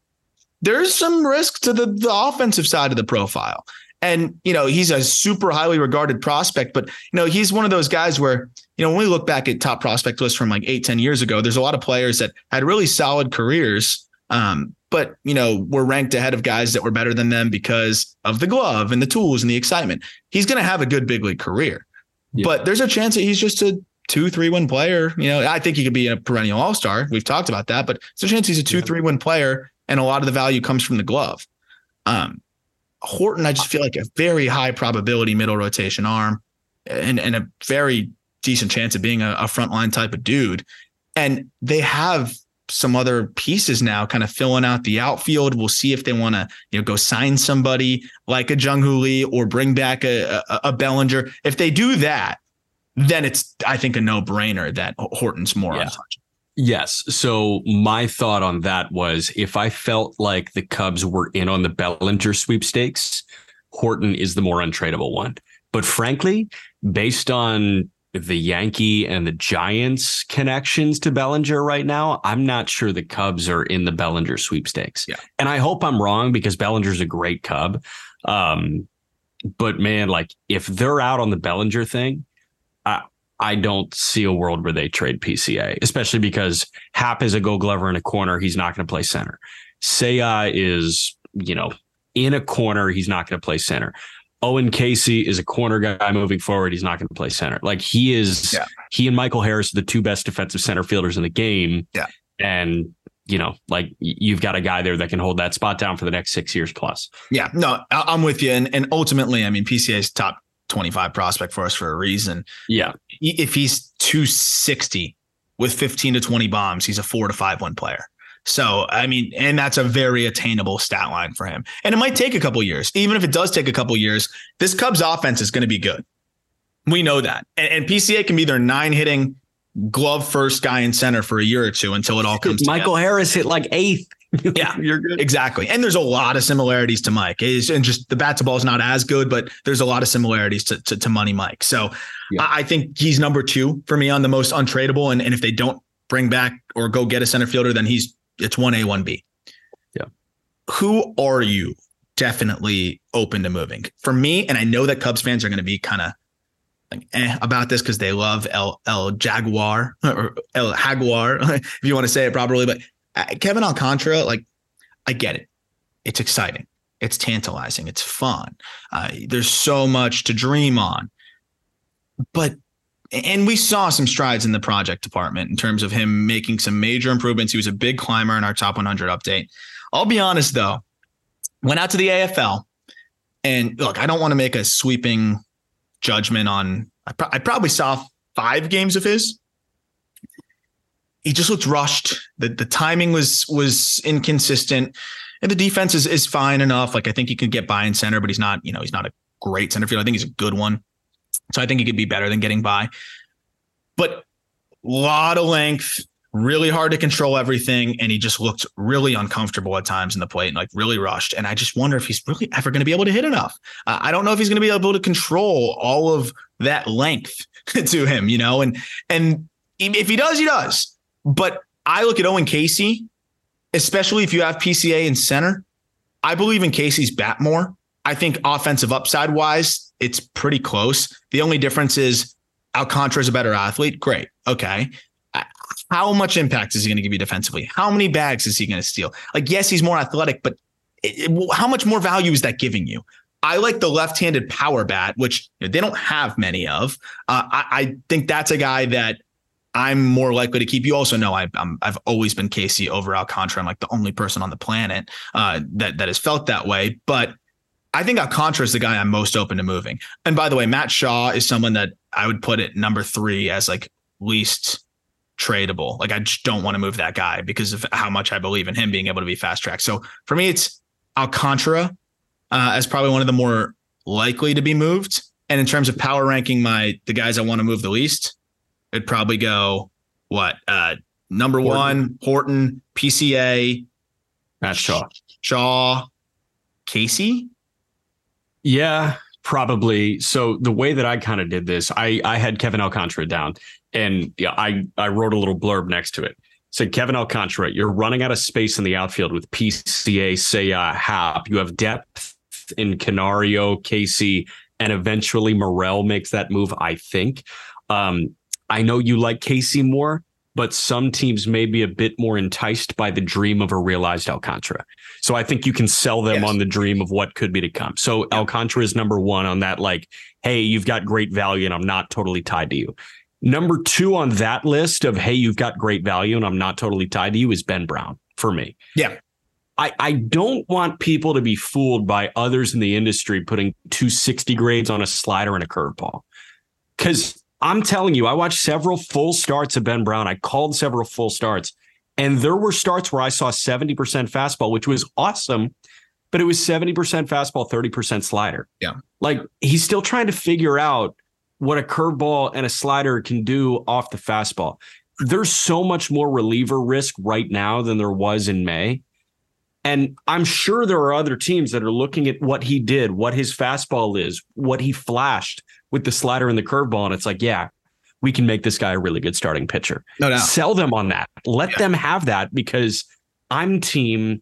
there's some risk to the the offensive side of the profile. And you know he's a super highly regarded prospect, but you know he's one of those guys where you know when we look back at top prospect lists from like eight ten years ago, there's a lot of players that had really solid careers, um, but you know were ranked ahead of guys that were better than them because of the glove and the tools and the excitement. He's going to have a good big league career, yeah. but there's a chance that he's just a two, three win player. You know, I think he could be a perennial all star. We've talked about that, but there's a chance he's a two, yeah. three win player, and a lot of the value comes from the glove. Um, Horton, I just feel like a very high probability middle rotation arm, and and a very decent chance of being a, a frontline type of dude. And they have some other pieces now kind of filling out the outfield. We'll see if they want to, you know, go sign somebody like a Jung Hoo Lee or bring back a, a, a, Bellinger. If they do that, then it's, I think, a no brainer that Horton's more yeah. untouchable. Yes. So my thought on that was if I felt like the Cubs were in on the Bellinger sweepstakes, Horton is the more untradeable one. But frankly, based on the Yankee and the Giants connections to Bellinger right now, I'm not sure the Cubs are in the Bellinger sweepstakes. Yeah. And I hope I'm wrong because Bellinger's a great Cub. Um, but man, like if they're out on the Bellinger thing, I, I don't see a world where they trade PCA, especially because Hap is a gold glover in a corner. He's not going to play center. Seiya is, you know, in a corner. He's not going to play center. Owen Caissie is a corner guy moving forward. He's not going to play center. Like he is, yeah. he and Michael Harris are the two best defensive center fielders in the game. Yeah. And, you know, like you've got a guy there that can hold that spot down for the next six years plus. Yeah. No, I'm with you. And, and ultimately, I mean, PCA's top 25 prospect for us for a reason. Yeah. If he's 260 with 15 to 20 bombs, he's a four to five one player. So, I mean, and that's a very attainable stat line for him. And it might take a couple years. Even if it does take a couple years, this Cubs offense is going to be good. We know that. And, and, PCA can be their nine hitting glove first guy in center for a year or two until it all comes Michael together. Harris hit like eighth. yeah, you're good. Exactly. And there's a lot of similarities to Mike. Is and just the bat to ball is not as good, but there's a lot of similarities to, to, to Money Mike. So yeah. I, I think he's number two for me on the most untradeable. And, and if they don't bring back or go get a center fielder, then he's it's one A, one B. Yeah. Who are you definitely open to moving? For me, and I know that Cubs fans are going to be kind of like eh, about this because they love El El Jaguar or El Jaguar, if you want to say it properly. But uh, Kevin Alcantara, like, I get it. It's exciting. It's tantalizing. It's fun. Uh, there's so much to dream on. But and we saw some strides in the project department in terms of him making some major improvements. He was a big climber in our top 100 update. I'll be honest though, went out to the AFL, and look, I don't want to make a sweeping judgment on. I, pro- I probably saw five games of his. He just looked rushed. The the timing was was inconsistent, and the defense is is fine enough. Like I think he can get by in center, but he's not. You know, he's not a great center field. I think he's a good one. So I think he could be better than getting by. But a lot of length, really hard to control everything. And he just looked really uncomfortable at times in the plate and like really rushed. And I just wonder if he's really ever going to be able to hit enough. Uh, I don't know if he's going to be able to control all of that length to him, you know, and, and if he does, he does. But I look at Owen Caissie, especially if you have PCA in center. I believe in Caissie's bat more. I think offensive upside wise, it's pretty close. The only difference is Alcantara is a better athlete. Great. Okay. How much impact is he going to give you defensively? How many bags is he going to steal? Like, yes, he's more athletic, but it, it, how much more value is that giving you? I like the left-handed power bat, which you know, they don't have many of. Uh, I, I, think that's a guy that I'm more likely to keep. You also know I, have always been Caissie over Alcantara. I'm like the only person on the planet uh, that that has felt that way. But I think Alcantara is the guy I'm most open to moving. And by the way, Matt Shaw is someone that I would put at number three as like least tradable. Like I just don't want to move that guy because of how much I believe in him being able to be fast track. So for me, it's Alcantara uh, as probably one of the more likely to be moved. And in terms of power ranking, my the guys I want to move the least, it'd probably go what uh, Number Horton. one, Horton, PCA, Matt Shaw. Shaw, Caissie. Yeah, probably. So the way that I kind of did this, I I had Kevin Alcantara down, and yeah, I I wrote a little blurb next to it. Said Kevin Alcantara, you're running out of space in the outfield with PCA, Seiya, Hap. You have depth in Canario, Caissie, and eventually Morel makes that move. I think. Um, I know you like Caissie more, but some teams may be a bit more enticed by the dream of a realized Alcantara. So I think you can sell them Yes. on the dream of what could be to come. So Alcantara is number one on that, like, hey, you've got great value and I'm not totally tied to you. Number two on that list of, hey, you've got great value and I'm not totally tied to you is Ben Brown for me. Yeah. I, I don't want people to be fooled by others in the industry putting 260 grades on a slider and a curveball. Because I'm telling you, I watched several full starts of Ben Brown. I called several full starts, and there were starts where I saw 70% fastball, which was awesome, but it was 70% fastball, 30% slider. Yeah. Like he's still trying to figure out what a curveball and a slider can do off the fastball. There's so much more reliever risk right now than there was in May. And I'm sure there are other teams that are looking at what he did, what his fastball is, what he flashed with the slider and the curveball. And it's like, yeah, we can make this guy a really good starting pitcher. No doubt. Sell them on that. Let Yeah. them have that because I'm team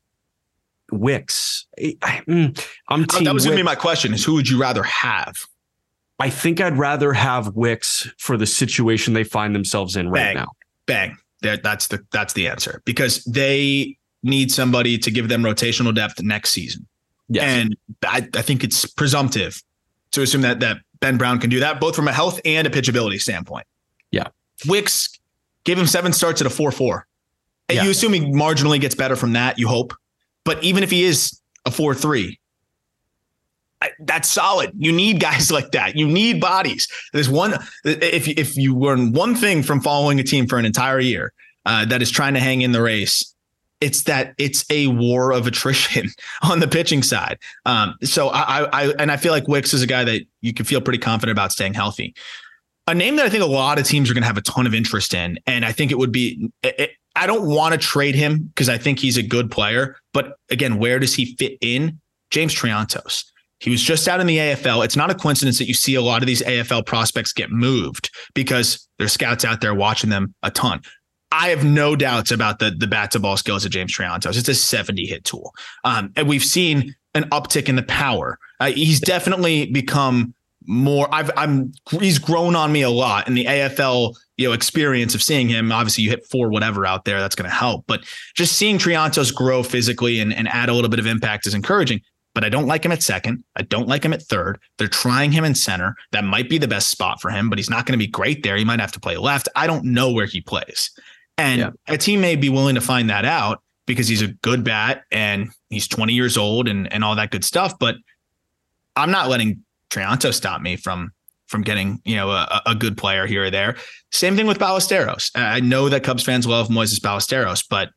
Wicks. Mm, I'm Oh, team that was going to be my question: Is who would you rather have? I think I'd rather have Wicks for the situation they find themselves in right Bang. now. Bang. That, that's the that's the answer because they need somebody to give them rotational depth next season. Yes. And I, I think it's presumptive to assume that that Ben Brown can do that, both from a health and a pitchability standpoint. Yeah. Wicks gave him seven starts at a 4 4. Yeah. you assume he marginally gets better from that, you hope. But even if he is a 4 3, that's solid. You need guys like that. You need bodies. There's one, if, if you learn one thing from following a team for an entire year uh, that is trying to hang in the race, it's that it's a war of attrition on the pitching side. Um, so I, I, and I feel like Wicks is a guy that you can feel pretty confident about staying healthy. A name that I think a lot of teams are going to have a ton of interest in, and I think it would be. It, I don't want to trade him because I think he's a good player, but again, where does he fit in? James Triantos. He was just out in the AFL. It's not a coincidence that you see a lot of these AFL prospects get moved because there's scouts out there watching them a ton. I have no doubts about the the bat to ball skills of James Triantos. It's a 70 hit tool. Um, and we've seen an uptick in the power. Uh, he's definitely become more I've I'm he's grown on me a lot in the AFL, you know, experience of seeing him. Obviously you hit four whatever out there, that's going to help, but just seeing Triantos grow physically and, and add a little bit of impact is encouraging. But I don't like him at second. I don't like him at third. They're trying him in center. That might be the best spot for him, but he's not going to be great there. He might have to play left. I don't know where he plays. And Yeah. a team may be willing to find that out because he's a good bat and he's 20 years old and, and all that good stuff. But I'm not letting Trianto stop me from from getting you know a, a good player here or there. Same thing with Ballesteros. I know that Cubs fans love Moises Ballesteros, but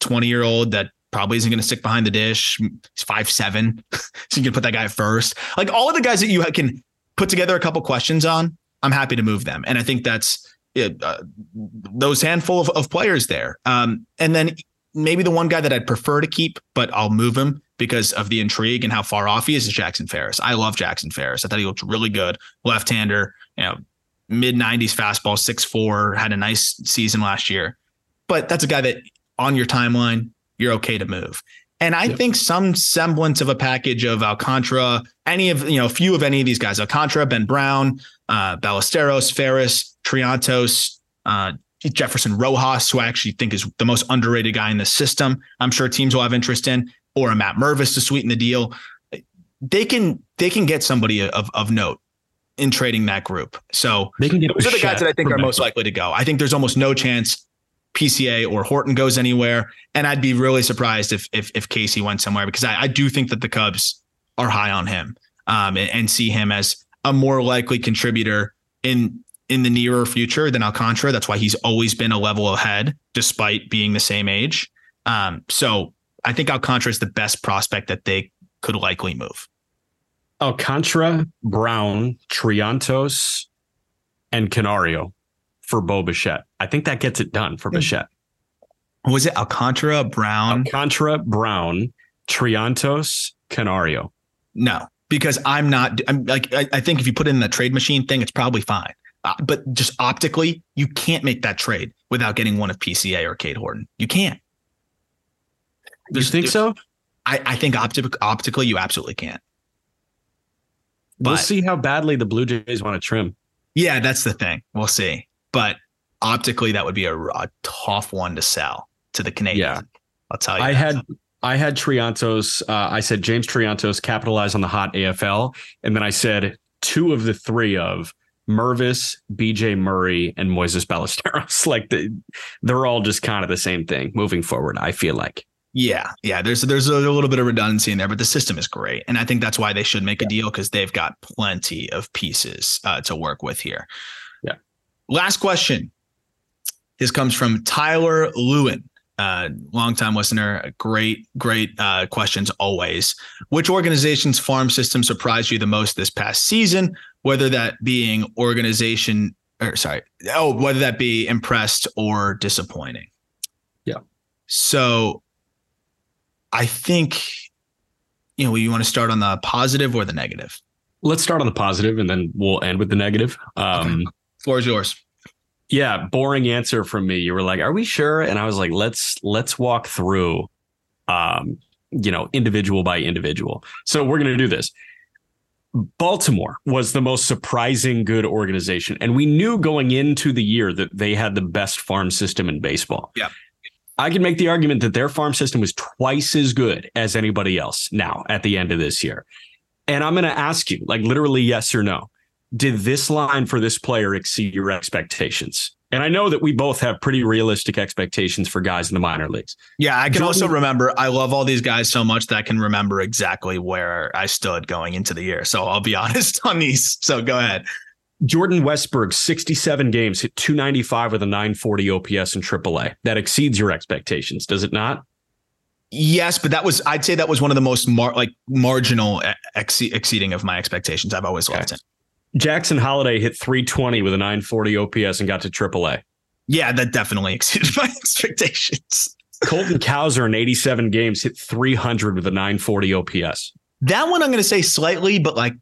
20 year old that probably isn't going to stick behind the dish. He's five seven, so you can put that guy first. Like all of the guys that you can put together a couple questions on, I'm happy to move them, and I think that's it, uh, those handful of, of players there. Um, and then maybe the one guy that I'd prefer to keep, but I'll move him because of the intrigue and how far off he is, is Jackson Ferris. I love Jackson Ferris. I thought he looked really good. Left hander, you know, mid 90s fastball, six four, had a nice season last year. But that's a guy that on your timeline, you're okay to move. And I Yep. think some semblance of a package of Alcantara, any of, you know, a few of any of these guys, Alcantara, Ben Brown, uh, Ballesteros, Ferris, Triantos, uh, Jefferson Rojas, who I actually think is the most underrated guy in the system. I'm sure teams will have interest in, or a Matt Mervis to sweeten the deal. They can they can get somebody of of note in trading that group. So They can get those are the guys that I think are most likely to go. I think there's almost no chance PCA or Horton goes anywhere, and I'd be really surprised if if if Caissie went somewhere because I, I do think that the Cubs are high on him um, and, and see him as a more likely contributor in in the nearer future than Alcantara. That's why he's always been a level ahead, despite being the same age. Um, so I think Alcantara is the best prospect that they could likely move. Alcantara, Brown, Triantos, and Canario for Bo Bichette. I think that gets it done for Yeah. Bichette. Was it Alcantara, Brown? Alcantara, Brown, Triantos, Canario. No, because I'm not. I'm like I, I think if you put it in the trade machine thing, it's probably fine. Uh, but just optically, you can't make that trade without getting one of PCA or Cade Horton. You can't. You think so? I, I think optic, optically, you absolutely can't. we'll see how badly the Blue Jays want to trim. Yeah, that's the thing. We'll see. But optically, that would be a, a tough one to sell to the Canadians. Yeah. I'll tell you. I that. had I had Triantos. Uh, I said James Triantos capitalize on the hot AFL, and then I said two of the three of Mervis, BJ Murray, and Moises Ballesteros. like the, they're all just kind of the same thing moving forward. I feel like. Yeah, yeah. There's there's a little bit of redundancy in there, but the system is great, and I think that's why they should make a deal because they've got plenty of pieces uh, to work with here. Last question. This comes from Tyler Lewan, uh, longtime listener. Great, great uh, questions always. Which organization's farm system surprised you the most this past season? Whether that being organization, or sorry, oh, whether that be impressed or disappointing. Yeah. So I think, you know, you want to start on the positive or the negative? Let's start on the positive, and then we'll end with the negative. Um, Floor is yours. yeah boring answer from me. You were like are we sure? And i was like let's let's walk through um you know individual by individual. So we're going to do this. Baltimore was the most surprising good organization and we knew going into the year that they had the best farm system in baseball. Yeah. i can make the argument that their farm system was twice as good as anybody else now at the end of this year. And i'm going to ask you like literally yes or no did this line for this player exceed your expectations? And I know that we both have pretty realistic expectations for guys in the minor leagues. Yeah, I can Jordan- also remember. I love all these guys so much that I can remember exactly where I stood going into the year. So I'll be honest on these. So go ahead. Jordan Westburg, 67 games, hit 295 with a 940 OPS in AAA. That exceeds your expectations, does it not? Yes, but that was I'd say that was one of the most mar- like marginal ex- exceeding of my expectations. I've always loved Okay. him. Jackson Holliday hit 320 with a 940 OPS and got to AAA. Yeah, that definitely exceeded my expectations. Colton Cowser in 87 games hit 300 with a 940 OPS. That one I'm going to say slightly, but like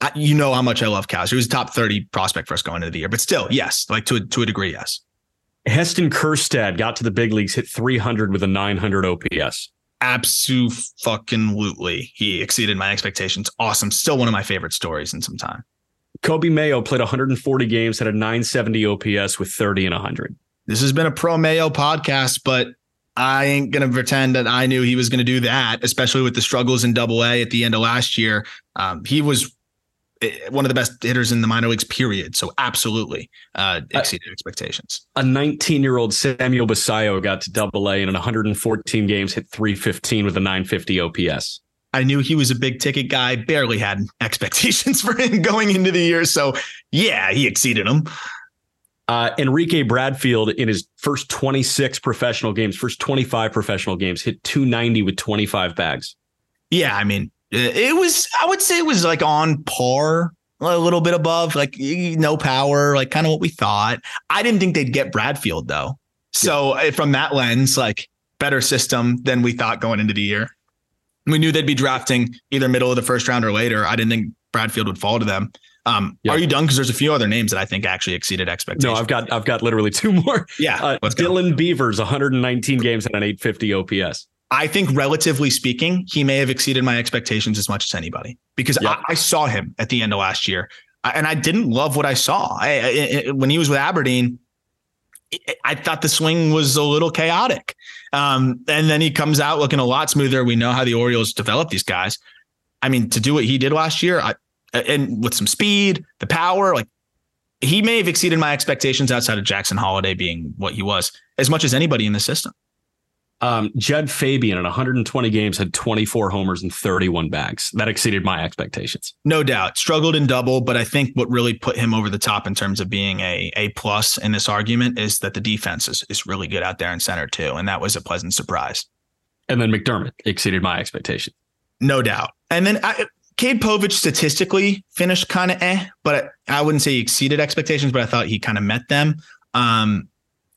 I, you know how much I love Cows. He was a top 30 prospect for us going into the year, but still, yes, like to a, to a degree, yes. Heston Kjerstad got to the big leagues, hit 300 with a 900 OPS. Absolutely, he exceeded my expectations. Awesome, still one of my favorite stories in some time. Coby Mayo played 140 games, had a 970 OPS with 30 and 100. This has been a pro Mayo podcast, but I ain't gonna pretend that I knew he was gonna do that, especially with the struggles in Double A at the end of last year. Um, he was eh, one of the best hitters in the minor leagues, period. So absolutely uh, exceeded expectations. A 19 year old Samuel Basallo got to double A and in 114 games hit 315 with a 950 OPS. I knew he was a big ticket guy. Barely had expectations for him going into the year. So yeah, he exceeded them. Uh, Enrique Bradfield in his first 26 professional games, first 25 professional games, hit 290 with 25 bags. Yeah, I mean, it it was. I would say it was like on par, a little bit above, like no power, like kind of what we thought. I didn't think they'd get Bradfield though. So uh, from that lens, like better system than we thought going into the year. We knew they'd be drafting either middle of the first round or later. I didn't think Bradfield would fall to them. Um, Yeah. Are you done? Because there's a few other names that I think actually exceeded expectations. No, I've got I've got literally two more. yeah. Uh, go. Dylan Beavers, 119 games and an 850 OPS. I think relatively speaking, he may have exceeded my expectations as much as anybody because Yep. I, I saw him at the end of last year and I didn't love what I saw. I, I, when he was with Aberdeen, I thought the swing was a little chaotic. Um, and then he comes out looking a lot smoother. We know how the Orioles develop these guys. I mean, to do what he did last year, I, and with some speed, the power, like he may have exceeded my expectations outside of Jackson Holliday being what he was as much as anybody in the system. Um, Jud Fabian in 120 games had 24 homers and 31 bags. That exceeded my expectations. No doubt. Struggled in double, but I think what really put him over the top in terms of being a A plus in this argument is that the defense is, is really good out there in center too. And that was a pleasant surprise. And then McDermott exceeded my expectations. No doubt. And then I, Cade Povich statistically finished kind of eh, but I, I wouldn't say he exceeded expectations, but I thought he kind of met them. Um,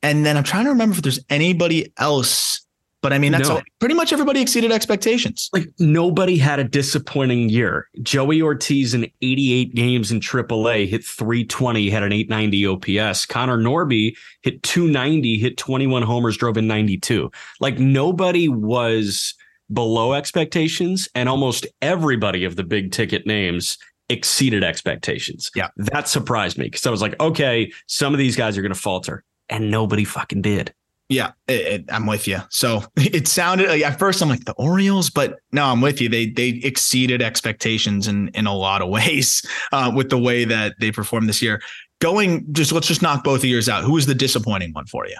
And then I'm trying to remember if there's anybody else but I mean, that's no. all, pretty much everybody exceeded expectations. Like nobody had a disappointing year. Joey Ortiz in 88 games in AAA hit 320, had an 890 OPS. Connor Norby hit 290, hit 21 homers, drove in 92. Like nobody was below expectations, and almost everybody of the big ticket names exceeded expectations. Yeah. That surprised me because I was like, okay, some of these guys are going to falter, and nobody fucking did. Yeah, it, it, I'm with you. So it sounded like at first I'm like the Orioles, but no, I'm with you. They they exceeded expectations in in a lot of ways uh, with the way that they performed this year. Going just let's just knock both of years out. Who was the disappointing one for you?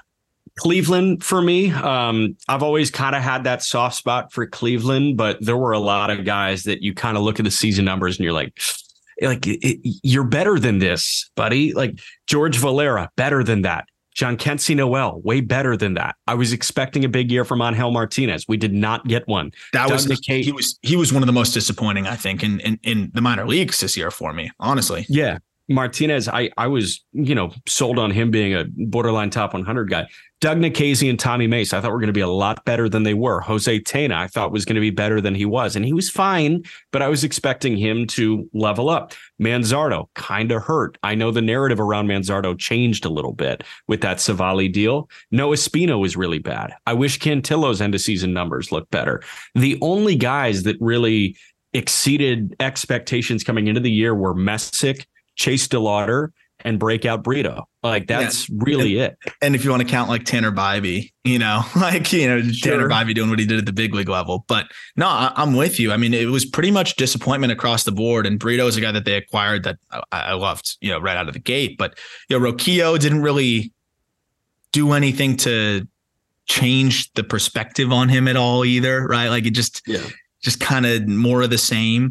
Cleveland for me. Um, I've always kind of had that soft spot for Cleveland, but there were a lot of guys that you kind of look at the season numbers and you're like, like it, you're better than this, buddy. Like George Valera, better than that. Jhonkensy Noel, way better than that. I was expecting a big year from Angel Martinez. We did not get one. That Doug was McKay, he was he was one of the most disappointing, I think, in, in in the minor leagues this year for me, honestly. Yeah. Martinez, I I was, you know, sold on him being a borderline top 100 guy. Doug Nikhazy and Tommy Mace, I thought were going to be a lot better than they were. Jose Tena, I thought was going to be better than he was. And he was fine, but I was expecting him to level up. Manzardo kind of hurt. I know the narrative around Manzardo changed a little bit with that Civale deal. Noah Espino was really bad. I wish Cantillo's end of season numbers looked better. The only guys that really exceeded expectations coming into the year were Messick, Chase DeLauter, and breakout Brito. Like that's yeah. really and, it. And if you want to count like Tanner Bibee, you know, like you know sure. Tanner Bibee doing what he did at the big league level. But no, I, am with you. I mean, it was pretty much disappointment across the board. And Brito is a guy that they acquired that I, I loved, you know, right out of the gate. But you know, Rocchio didn't really do anything to change the perspective on him at all either, right? Like it just yeah. just kind of more of the same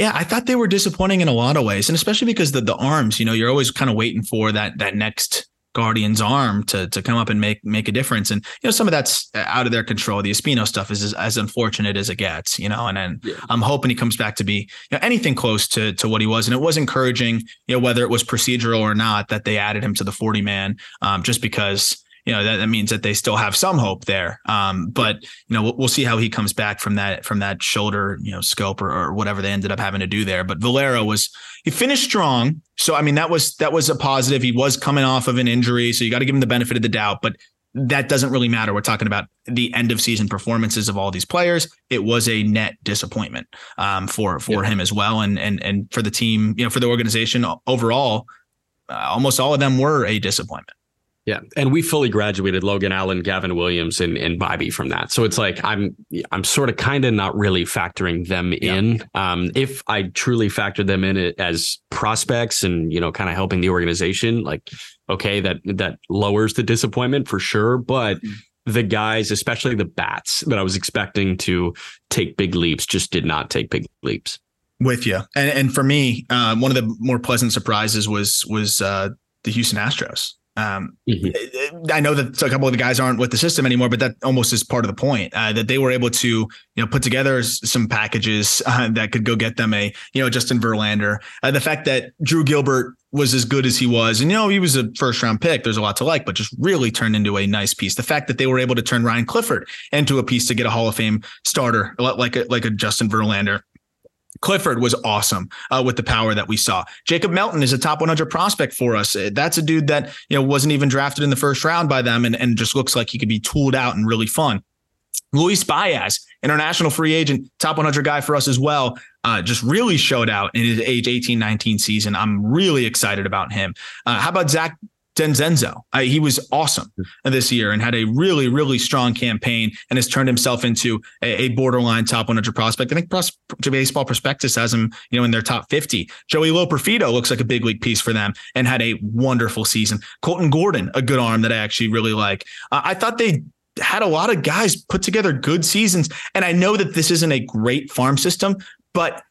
yeah, I thought they were disappointing in a lot of ways, and especially because the the arms. You know, you're always kind of waiting for that that next Guardian's arm to to come up and make make a difference. And you know, some of that's out of their control. The Espino stuff is as, as unfortunate as it gets. You know, and then yeah. I'm hoping he comes back to be you know, anything close to to what he was. And it was encouraging, you know, whether it was procedural or not, that they added him to the 40 man, um, just because you know that, that means that they still have some hope there. Um, but you know we'll, we'll, see how he comes back from that from that shoulder you know scope or, or whatever they ended up having to do there. But Valera was he finished strong, so I mean that was that was a positive. He was coming off of an injury, so you got to give him the benefit of the doubt. But that doesn't really matter. We're talking about the end of season performances of all these players. It was a net disappointment um, for for yeah. him as well, and and and for the team, you know, for the organization overall. Uh, almost all of them were a disappointment. Yeah, and we fully graduated Logan Allen, Gavin Williams, and and Bibee from that. So it's like I'm I'm sort of kind of not really factoring them yeah. in. Um, if I truly factored them in as prospects and you know kind of helping the organization, like okay, that that lowers the disappointment for sure. But mm-hmm. the guys, especially the bats that I was expecting to take big leaps, just did not take big leaps. With you, and and for me, uh, one of the more pleasant surprises was was uh, the Houston Astros. Um, mm-hmm. I know that a couple of the guys aren't with the system anymore, but that almost is part of the point uh, that they were able to, you know, put together some packages uh, that could go get them a, you know, Justin Verlander. Uh, the fact that Drew Gilbert was as good as he was, and you know, he was a first round pick. There's a lot to like, but just really turned into a nice piece. The fact that they were able to turn Ryan Clifford into a piece to get a Hall of Fame starter like a, like a Justin Verlander Clifford was awesome uh, with the power that we saw. Jacob Melton is a top 100 prospect for us. Uh, that's a dude that you know wasn't even drafted in the first round by them, and, and just looks like he could be tooled out and really fun. Luis Baez, international free agent, top 100 guy for us as well. Uh, just really showed out in his age 18, 19 season. I'm really excited about him. Uh, how about Zach Dezenzo. I, he was awesome this year and had a really, really strong campaign and has turned himself into a, a borderline top 100 prospect. I think pros, Baseball Prospectus has him, you know, in their top 50. Joey Loperfido looks like a big league piece for them and had a wonderful season. Colton Gordon, a good arm that I actually really like. Uh, I thought they had a lot of guys put together good seasons. And I know that this isn't a great farm system, but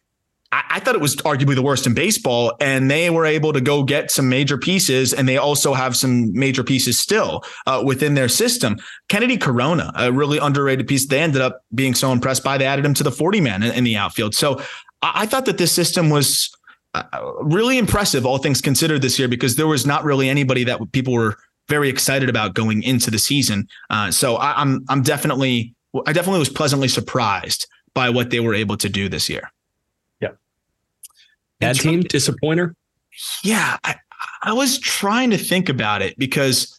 I, I thought it was arguably the worst in baseball, and they were able to go get some major pieces, and they also have some major pieces still uh, within their system. Kennedy Corona, a really underrated piece, they ended up being so impressed by. They added him to the 40 man in, in the outfield. So I, I thought that this system was uh, really impressive, all things considered, this year because there was not really anybody that people were very excited about going into the season. Uh, so I, I'm I'm definitely I definitely was pleasantly surprised by what they were able to do this year. Bad team disappointer. Yeah, I, I was trying to think about it because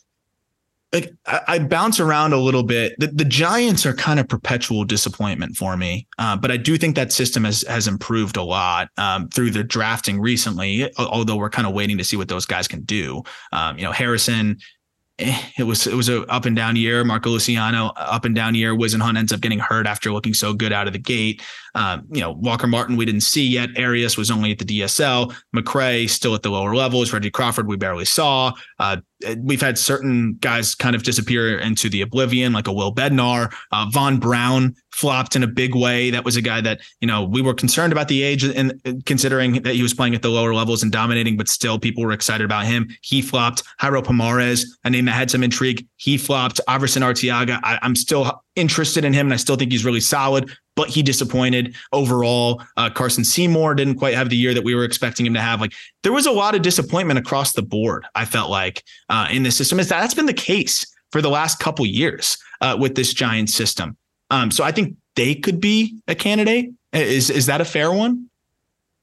like I, I, bounce around a little bit. The, the, Giants are kind of perpetual disappointment for me, uh, but I do think that system has has improved a lot um, through the drafting recently. Although we're kind of waiting to see what those guys can do. Um, you know, Harrison Eh, it was it was a up and down year. Marco Luciano up and down year. Whisenhunt ends up getting hurt after looking so good out of the gate. Um, you know, Walker Martin we didn't see yet. Arias was only at the DSL. McCray still at the lower levels. Reggie Crawford we barely saw. Uh, we've had certain guys kind of disappear into the oblivion, like a Will Bednar. Uh, Vaun Brown flopped in a big way. That was a guy that you know we were concerned about the age and considering that he was playing at the lower levels and dominating, but still people were excited about him. He flopped. Jairo Pomares, a name that had some intrigue. He flopped. Aeverson Arteaga. I, I'm still interested in him, and I still think he's really solid but he disappointed overall. Uh, Carson Seymour didn't quite have the year that we were expecting him to have. Like there was a lot of disappointment across the board. I felt like uh, in the system is that that's been the case for the last couple years uh, with this giant system. Um, so I think they could be a candidate. Is is that a fair one?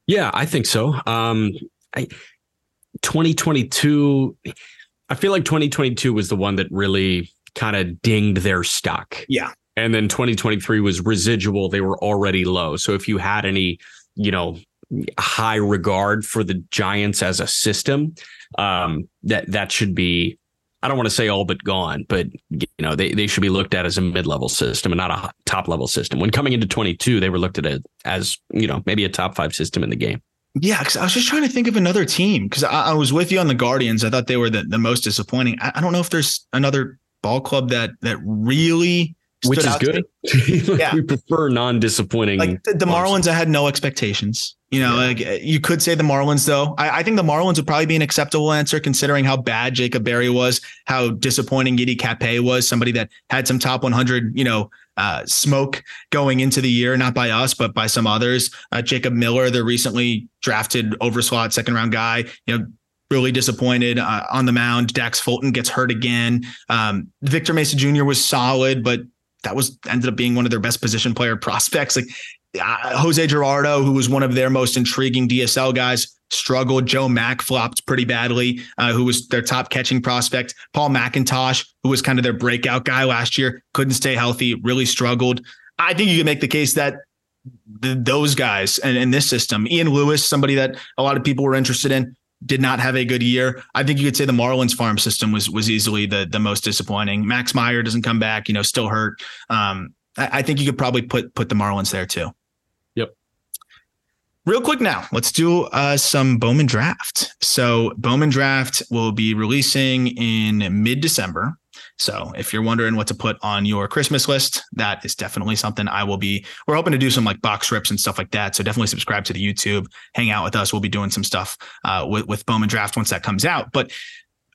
Yeah, I think so. Um, I, 2022, I feel like 2022 was the one that really kind of dinged their stock. Yeah. And then 2023 was residual. They were already low. So if you had any, you know, high regard for the Giants as a system, um, that that should be I don't want to say all but gone, but you know they, they should be looked at as a mid level system and not a top level system. When coming into 22, they were looked at as you know maybe a top five system in the game. Yeah, because I was just trying to think of another team because I, I, was with you on the Guardians. I thought they were the, the most disappointing. I, I don't know if there's another ball club that that really which is good. yeah, we prefer non-disappointing. Like the, the Marlins, I had no expectations. You know, yeah. like you could say the Marlins, though. I, I, think the Marlins would probably be an acceptable answer considering how bad Jacob Berry was, how disappointing Yiddi Cappe was, somebody that had some top 100, you know, uh, smoke going into the year, not by us, but by some others. Uh, Jacob Miller, the recently drafted overslot second round guy, you know, really disappointed uh, on the mound. Dax Fulton gets hurt again. Um, Victor Mesa Jr. was solid, but that was ended up being one of their best position player prospects. Like uh, Jose Gerardo, who was one of their most intriguing DSL guys, struggled. Joe Mack flopped pretty badly, uh, who was their top catching prospect. Paul McIntosh, who was kind of their breakout guy last year, couldn't stay healthy, really struggled. I think you can make the case that those guys and in this system, Ian Lewis, somebody that a lot of people were interested in, did not have a good year. I think you could say the Marlins farm system was was easily the the most disappointing. Max Meyer doesn't come back, you know, still hurt. Um, I, I think you could probably put put the Marlins there too. Yep. Real quick now, let's do uh, some Bowman draft. So Bowman draft will be releasing in mid December. So if you're wondering what to put on your Christmas list, that is definitely something I will be. We're hoping to do some like box rips and stuff like that. So definitely subscribe to the YouTube, hang out with us. We'll be doing some stuff uh, with, with Bowman Draft once that comes out. But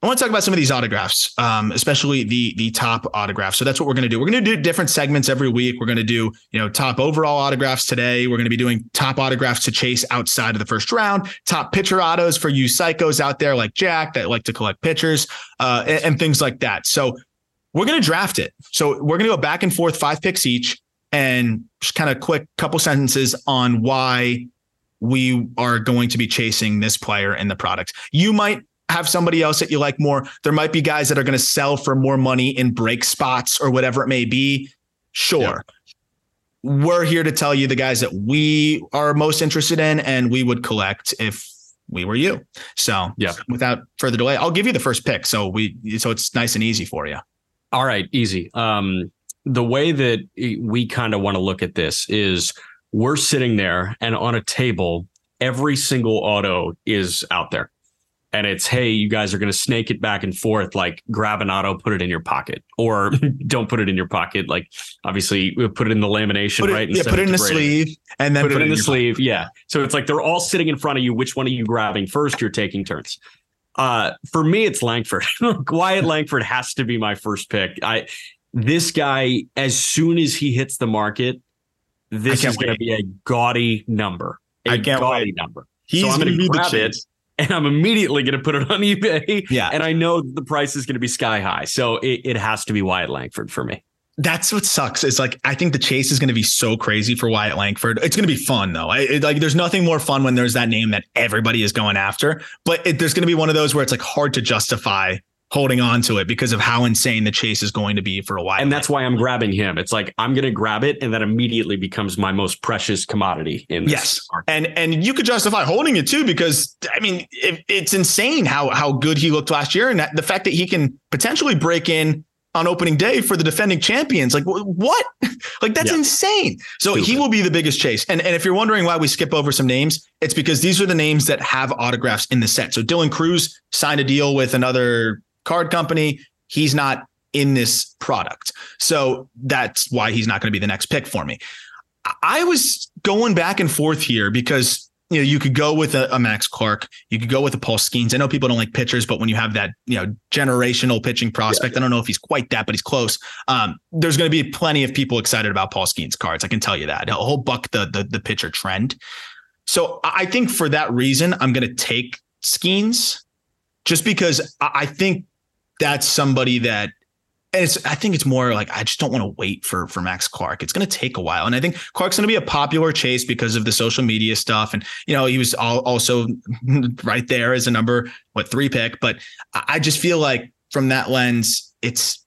I want to talk about some of these autographs, um, especially the the top autographs. So that's what we're going to do. We're going to do different segments every week. We're going to do you know top overall autographs today. We're going to be doing top autographs to chase outside of the first round, top pitcher autos for you psychos out there like Jack that like to collect pitchers uh, and, and things like that. So we're going to draft it. So we're going to go back and forth, five picks each, and just kind of quick couple sentences on why we are going to be chasing this player in the product. You might have somebody else that you like more. There might be guys that are going to sell for more money in break spots or whatever it may be. Sure. Yeah. We're here to tell you the guys that we are most interested in and we would collect if we were you. So, yeah. without further delay, I'll give you the first pick so we so it's nice and easy for you. All right, easy. Um, the way that we kind of want to look at this is we're sitting there and on a table, every single auto is out there. And it's, hey, you guys are going to snake it back and forth, like grab an auto, put it in your pocket, or don't put it in your pocket. Like, obviously, put it in the lamination, put it, right? Yeah, put it in the sleeve and then put, put it in, in the sleeve. Pocket. Yeah. So it's like they're all sitting in front of you. Which one are you grabbing first? You're taking turns. Uh, for me, it's Langford. Wyatt Langford has to be my first pick. I this guy, as soon as he hits the market, this is going to be a gaudy number. A I can't gaudy wait. number. He's so going to be the chance. and I'm immediately going to put it on eBay. Yeah. And I know the price is going to be sky high. So it, it has to be Wyatt Langford for me. That's what sucks. It's like I think the chase is going to be so crazy for Wyatt Langford. It's going to be fun though. it, like there's nothing more fun when there's that name that everybody is going after. But it, there's going to be one of those where it's like hard to justify holding on to it because of how insane the chase is going to be for a while. And that's why I'm grabbing him. It's like I'm going to grab it, and that immediately becomes my most precious commodity in this. Yes, and and you could justify holding it too because I mean it, it's insane how how good he looked last year, and that, the fact that he can potentially break in on opening day for the defending champions. Like what? like that's yeah. insane. So Stupid. he will be the biggest chase. And and if you're wondering why we skip over some names, it's because these are the names that have autographs in the set. So Dylan Crews signed a deal with another card company. He's not in this product. So that's why he's not going to be the next pick for me. I was going back and forth here because you know, you could go with a, a, Max Clark, you could go with a Paul Skenes. I know people don't like pitchers, but when you have that, you know, generational pitching prospect, yeah, yeah. I don't know if he's quite that, but he's close. Um, there's going to be plenty of people excited about Paul Skenes cards. I can tell you that. A whole buck the the, the pitcher trend. So I think for that reason, I'm going to take Skenes just because I think that's somebody that and it's I think it's more like I just don't want to wait for for Max Clark. It's going to take a while, and I think Clark's going to be a popular chase because of the social media stuff, and you know he was all, also right there as a number what three pick. But I just feel like from that lens, it's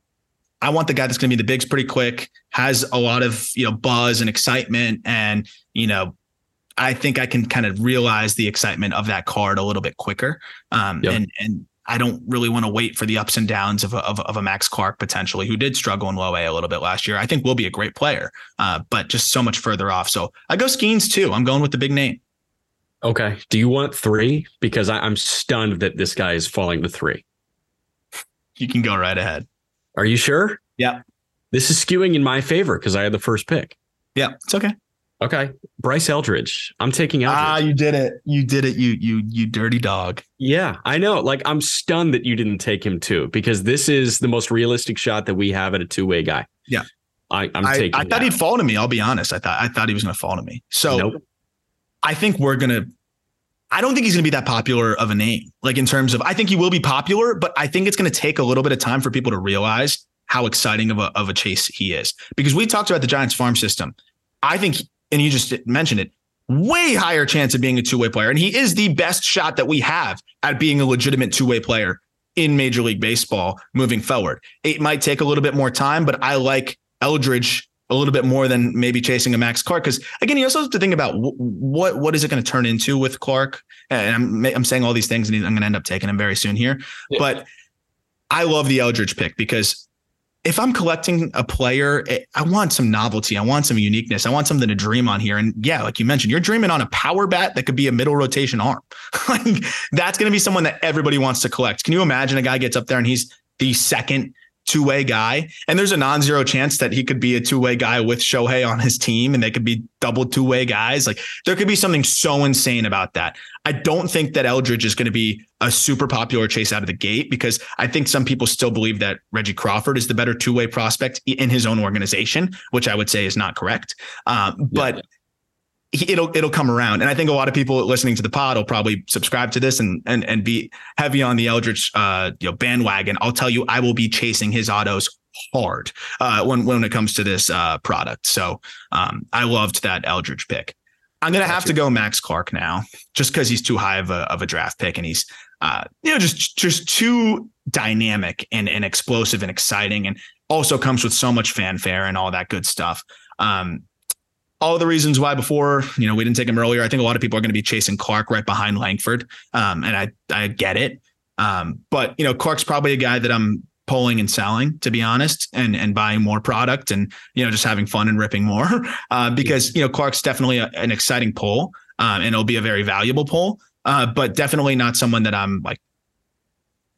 I want the guy that's going to be the bigs pretty quick, has a lot of you know buzz and excitement, and you know I think I can kind of realize the excitement of that card a little bit quicker, um, yep. and and I don't really want to wait for the ups and downs of a, of, of, a Max Clark potentially, who did struggle in low A a little bit last year. I think will be a great player, uh, but just so much further off. So I go Skenes too. I'm going with the big name. Okay. Do you want three? Because I, I'm stunned that this guy is falling to three. You can go right ahead. Are you sure? Yeah. This is skewing in my favor because I had the first pick. Yeah, it's okay. Okay, Bryce Eldridge. I'm taking Eldridge. Ah, you did it. You did it. You you you dirty dog. Yeah, I know. Like I'm stunned that you didn't take him too, because this is the most realistic shot that we have at a two way guy. Yeah, I, I'm I, taking. I thought that. he'd fall to me. I'll be honest. I thought I thought he was going to fall to me. So nope. I think we're gonna. I don't think he's going to be that popular of a name. Like in terms of, I think he will be popular, but I think it's going to take a little bit of time for people to realize how exciting of a of a chase he is. Because we talked about the Giants farm system. I think and you just mentioned it, way higher chance of being a two way player. And he is the best shot that we have at being a legitimate two way player in Major League Baseball moving forward. It might take a little bit more time, but I like Eldridge a little bit more than maybe chasing a Max Clark. Because again, you also have to think about what what is it going to turn into with Clark. And I'm I'm saying all these things, and I'm going to end up taking him very soon here. Yeah. But I love the Eldridge pick because if I'm collecting a player, eh, I want some novelty. I want some uniqueness. I want something to dream on here. And yeah, like you mentioned, you're dreaming on a power bat that could be a middle rotation arm. like that's going to be someone that everybody wants to collect. Can you imagine a guy gets up there and he's the second two way guy. And there's a non zero chance that he could be a two way guy with Shohei on his team and they could be double two way guys. Like there could be something so insane about that. I don't think that Eldridge is going to be a super popular chase out of the gate because I think some people still believe that Reggie Crawford is the better two way prospect in his own organization, which I would say is not correct. Um, but it'll it'll come around. And I think a lot of people listening to the pod will probably subscribe to this and and and be heavy on the Eldridge uh, you know bandwagon. I'll tell you, I will be chasing his autos hard uh, when when it comes to this uh, product. So um, I loved that Eldridge pick. I'm gonna have to go Max Clark now, just because he's too high of a of a draft pick, and he's uh, you know just just too dynamic and and explosive and exciting, and also comes with so much fanfare and all that good stuff. Um, all the reasons why before, you know, we didn't take him earlier. I think a lot of people are going to be chasing Clark right behind Langford. Um, and I, I get it. Um, but you know, Clark's probably a guy that I'm pulling and selling, to be honest, and and buying more product and you know just having fun and ripping more uh, because you know Clark's definitely a, an exciting pull um, and it'll be a very valuable pull, uh, but definitely not someone that I'm like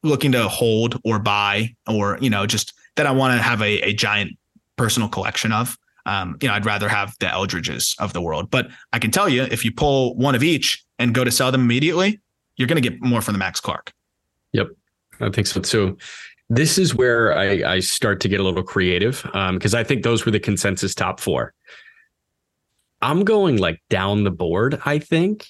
looking to hold or buy or you know just that I want to have a, a giant personal collection of. Um, you know, I'd rather have the Eldridges of the world. But I can tell you, if you pull one of each and go to sell them immediately, you're going to get more from the Max Clark. Yep, I think so too. This is where I, I start to get a little creative because um, I think those were the consensus top four. I'm going like down the board, I think.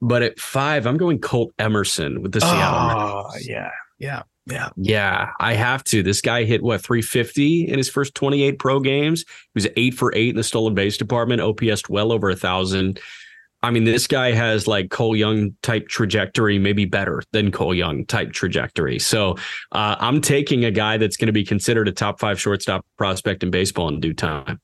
But at five, I'm going Colt Emerson with the Seattle. Oh, yeah, yeah, yeah. Yeah, I have to. This guy hit what 350 in his first 28 pro games. He was eight for eight in the stolen base department. OPS well over a thousand. I mean, this guy has like Cole Young type trajectory, maybe better than Cole Young type trajectory. So uh, I'm taking a guy that's going to be considered a top five shortstop prospect in baseball in due time.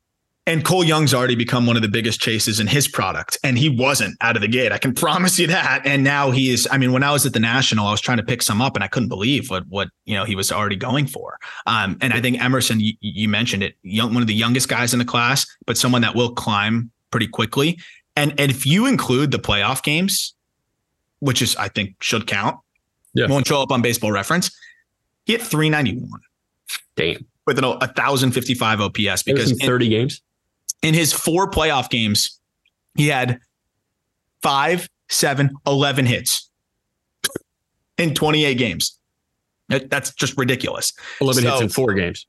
And Cole Young's already become one of the biggest chases in his product, and he wasn't out of the gate. I can promise you that. And now he is. I mean, when I was at the National, I was trying to pick some up, and I couldn't believe what what you know he was already going for. Um, and I think Emerson, you, you mentioned it, young, one of the youngest guys in the class, but someone that will climb pretty quickly. And and if you include the playoff games, which is I think should count, yeah. won't show up on Baseball Reference. He hit 391. Damn. With an 1055 OPS because in 30 games in his four playoff games, he had five, seven, 11 hits in 28 games. That's just ridiculous. 11 so, hits in four games.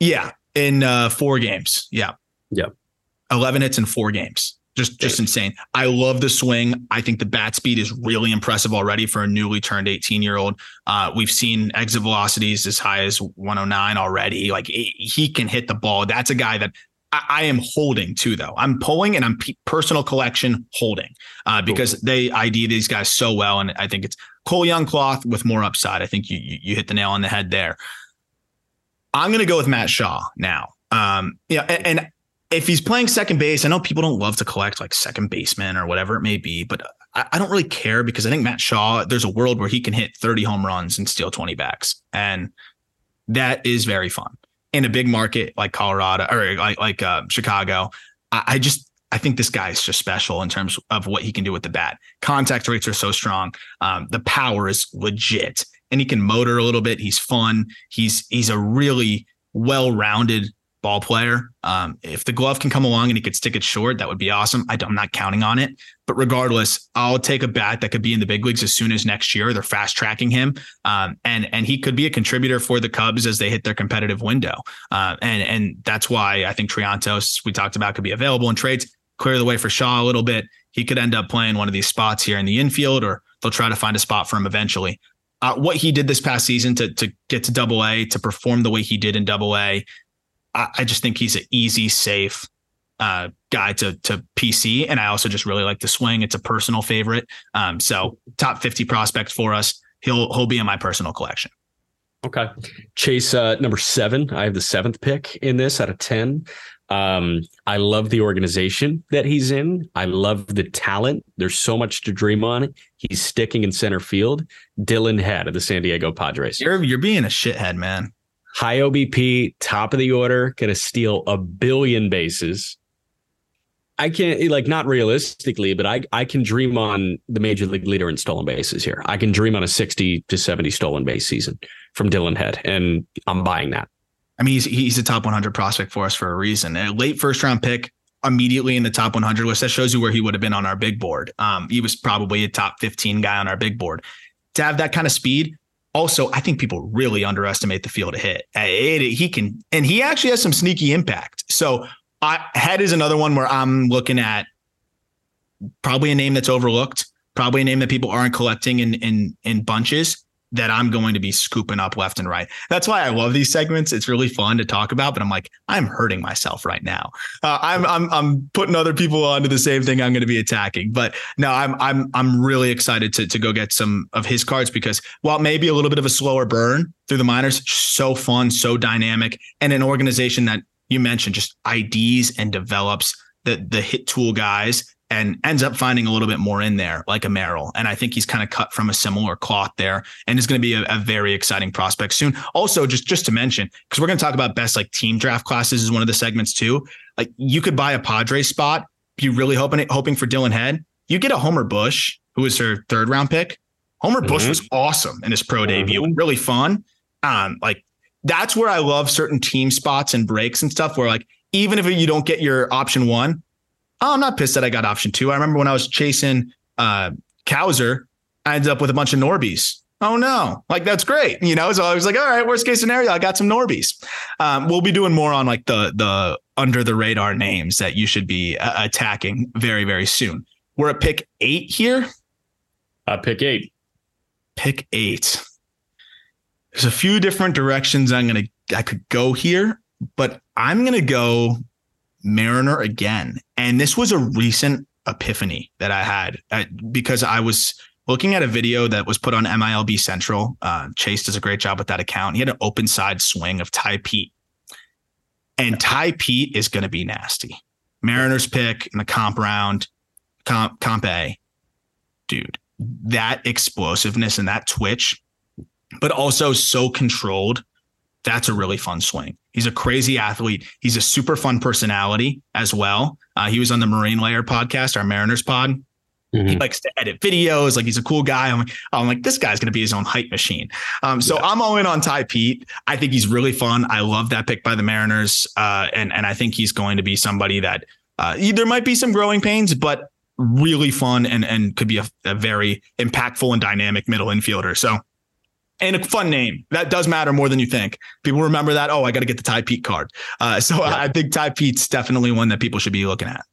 Yeah. In uh, four games. Yeah. Yeah. 11 hits in four games. Just, just insane. I love the swing. I think the bat speed is really impressive already for a newly turned 18 year old. Uh, we've seen exit velocities as high as 109 already. Like he can hit the ball. That's a guy that I, I am holding too, though. I'm pulling and I'm personal collection holding uh, because cool. they ID these guys so well, and I think it's Cole Young cloth with more upside. I think you you, you hit the nail on the head there. I'm going to go with Matt Shaw now. Um, yeah, and, and if he's playing second base, I know people don't love to collect like second baseman or whatever it may be, but I, I, don't really care because I think Matt Shaw, there's a world where he can hit 30 home runs and steal 20 backs. And that is very fun in a big market like Colorado or like like uh, Chicago. I, I just I think this guy is just special in terms of what he can do with the bat. Contact rates are so strong. Um, the power is legit, and he can motor a little bit. He's fun. He's he's a really well-rounded ball player. Um, if the glove can come along and he could stick it short, that would be awesome. I, am not counting on it, but regardless, I'll take a bat that could be in the big leagues as soon as next year. They're fast tracking him, um, and and he could be a contributor for the Cubs as they hit their competitive window. Uh, and and that's why I think Triantos we talked about could be available in trades. Clear the way for Shaw a little bit. He could end up playing one of these spots here in the infield, or they'll try to find a spot for him eventually. Uh, what he did this past season to to get to Double A, to perform the way he did in Double A, I, I just think he's an easy, safe uh, guy to to PC, and I also just really like the swing. It's a personal favorite. Um, so top fifty prospect for us. He'll he'll be in my personal collection. Okay, Chase uh, number seven. I have the seventh pick in this out of ten. Um, I love the organization that he's in. I love the talent. There's so much to dream on. He's sticking in center field. Dillon Head of the San Diego Padres. You're you're being a shithead, man high OBP, top of the order, going to steal a billion bases. I can't like not realistically, but I I can dream on the major league leader in stolen bases here. I can dream on a 60 to 70 stolen base season from Dillon Head, and I'm buying that. I mean, he's he's a top 100 prospect for us for a reason. A late first round pick, immediately in the top 100 list. That shows you where he would have been on our big board. Um, he was probably a top 15 guy on our big board. To have that kind of speed, also, I think people really underestimate the field of hit. It, it, he can, and he actually has some sneaky impact. So, I, head is another one where I'm looking at probably a name that's overlooked, probably a name that people aren't collecting in in in bunches that I'm going to be scooping up left and right. That's why I love these segments. It's really fun to talk about, but I'm like, I'm hurting myself right now. Uh, I'm I'm I'm putting other people onto the same thing I'm going to be attacking. But no, I'm I'm I'm really excited to to go get some of his cards because while maybe a little bit of a slower burn through the minors, so fun, so dynamic, and an organization that you mentioned just IDs and develops the the hit tool guys and ends up finding a little bit more in there, like a Merrill. And I think he's kind of cut from a similar cloth there and is going to be a, a, very exciting prospect soon. Also, just just to mention, because we're going to talk about best like team draft classes is one of the segments too. Like you could buy a Padre spot, you really hoping hoping for Dillon Head. You get a Homer Bush, who was her third round pick. Homer mm-hmm. Bush was awesome in his pro mm-hmm. debut, really fun. Um, like that's where I love certain team spots and breaks and stuff where like even if you don't get your option one, oh, I'm not pissed that I got option two. I remember when I was chasing uh Cowser, I ended up with a bunch of Norbies. Oh no, like that's great. You know, so I was like, all right, worst case scenario, I got some Norbies. Um, we'll be doing more on like the the under the radar names that you should be uh, attacking very very soon. We're at pick eight here. Uh, pick eight. Pick eight. There's a few different directions I'm gonna I could go here, but I'm gonna go Mariner again. And this was a recent epiphany that I had uh, because I was looking at a video that was put on MILB Central. Uh, Chase does a great job with that account. He had an open side swing of Tai Peete. And Tai Peete is going to be nasty. Mariners pick in the comp round, comp, comp A. Dude, that explosiveness and that twitch, but also so controlled. That's a really fun swing. He's a crazy athlete. He's a super fun personality as well. Uh, he was on the Marine Layer podcast, our Mariners pod. Mm-hmm. He likes to edit videos. Like he's a cool guy. I'm like, I'm like this guy's going to be his own hype machine. Um, so yeah. I'm all in on Tai Peete. I think he's really fun. I love that pick by the Mariners. Uh, and, and I think he's going to be somebody that uh, there might be some growing pains, but really fun and, and could be a, a very impactful and dynamic middle infielder. So, and a fun name that does matter more than you think. People remember that. Oh, I got to get the Tai Peete card. Uh, so yeah. I think Tai Peete's definitely one that people should be looking at.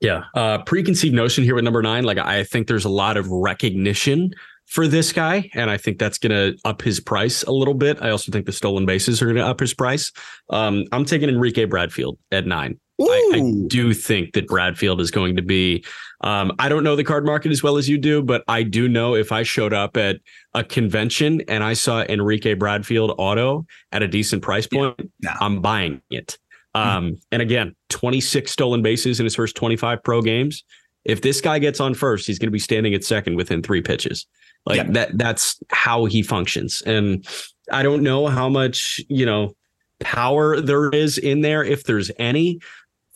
Yeah. Uh, preconceived notion here with number nine. Like, I think there's a lot of recognition for this guy. And I think that's going to up his price a little bit. I also think the stolen bases are going to up his price. Um, I'm taking Enrique Bradfield at nine. I, I, do think that Bradfield is going to be. Um, I don't know the card market as well as you do, but I do know if I showed up at a convention and I saw Enrique Bradfield auto at a decent price point, yeah, no. I'm buying it. Um, and again, 26 stolen bases in his first 25 pro games. If this guy gets on first, he's going to be standing at second within three pitches. Like yeah. that, that's how he functions. And I don't know how much, you know, power there is in there, if there's any.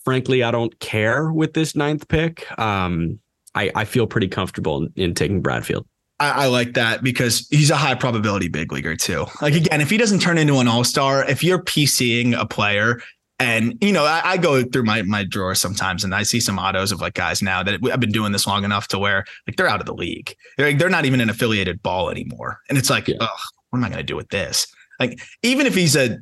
Frankly, I don't care with this ninth pick. Um, I, I feel pretty comfortable in, in taking Bradfield. I, I, like that because he's a high probability big leaguer too. Like again, if he doesn't turn into an all star, if you're PCing a player and you know, I, I, go through my my drawer sometimes, and I see some autos of like guys now that I've been doing this long enough to where like they're out of the league. They're like, they're not even an affiliated ball anymore, and it's like, yeah. oh, what am I going to do with this? Like, even if he's a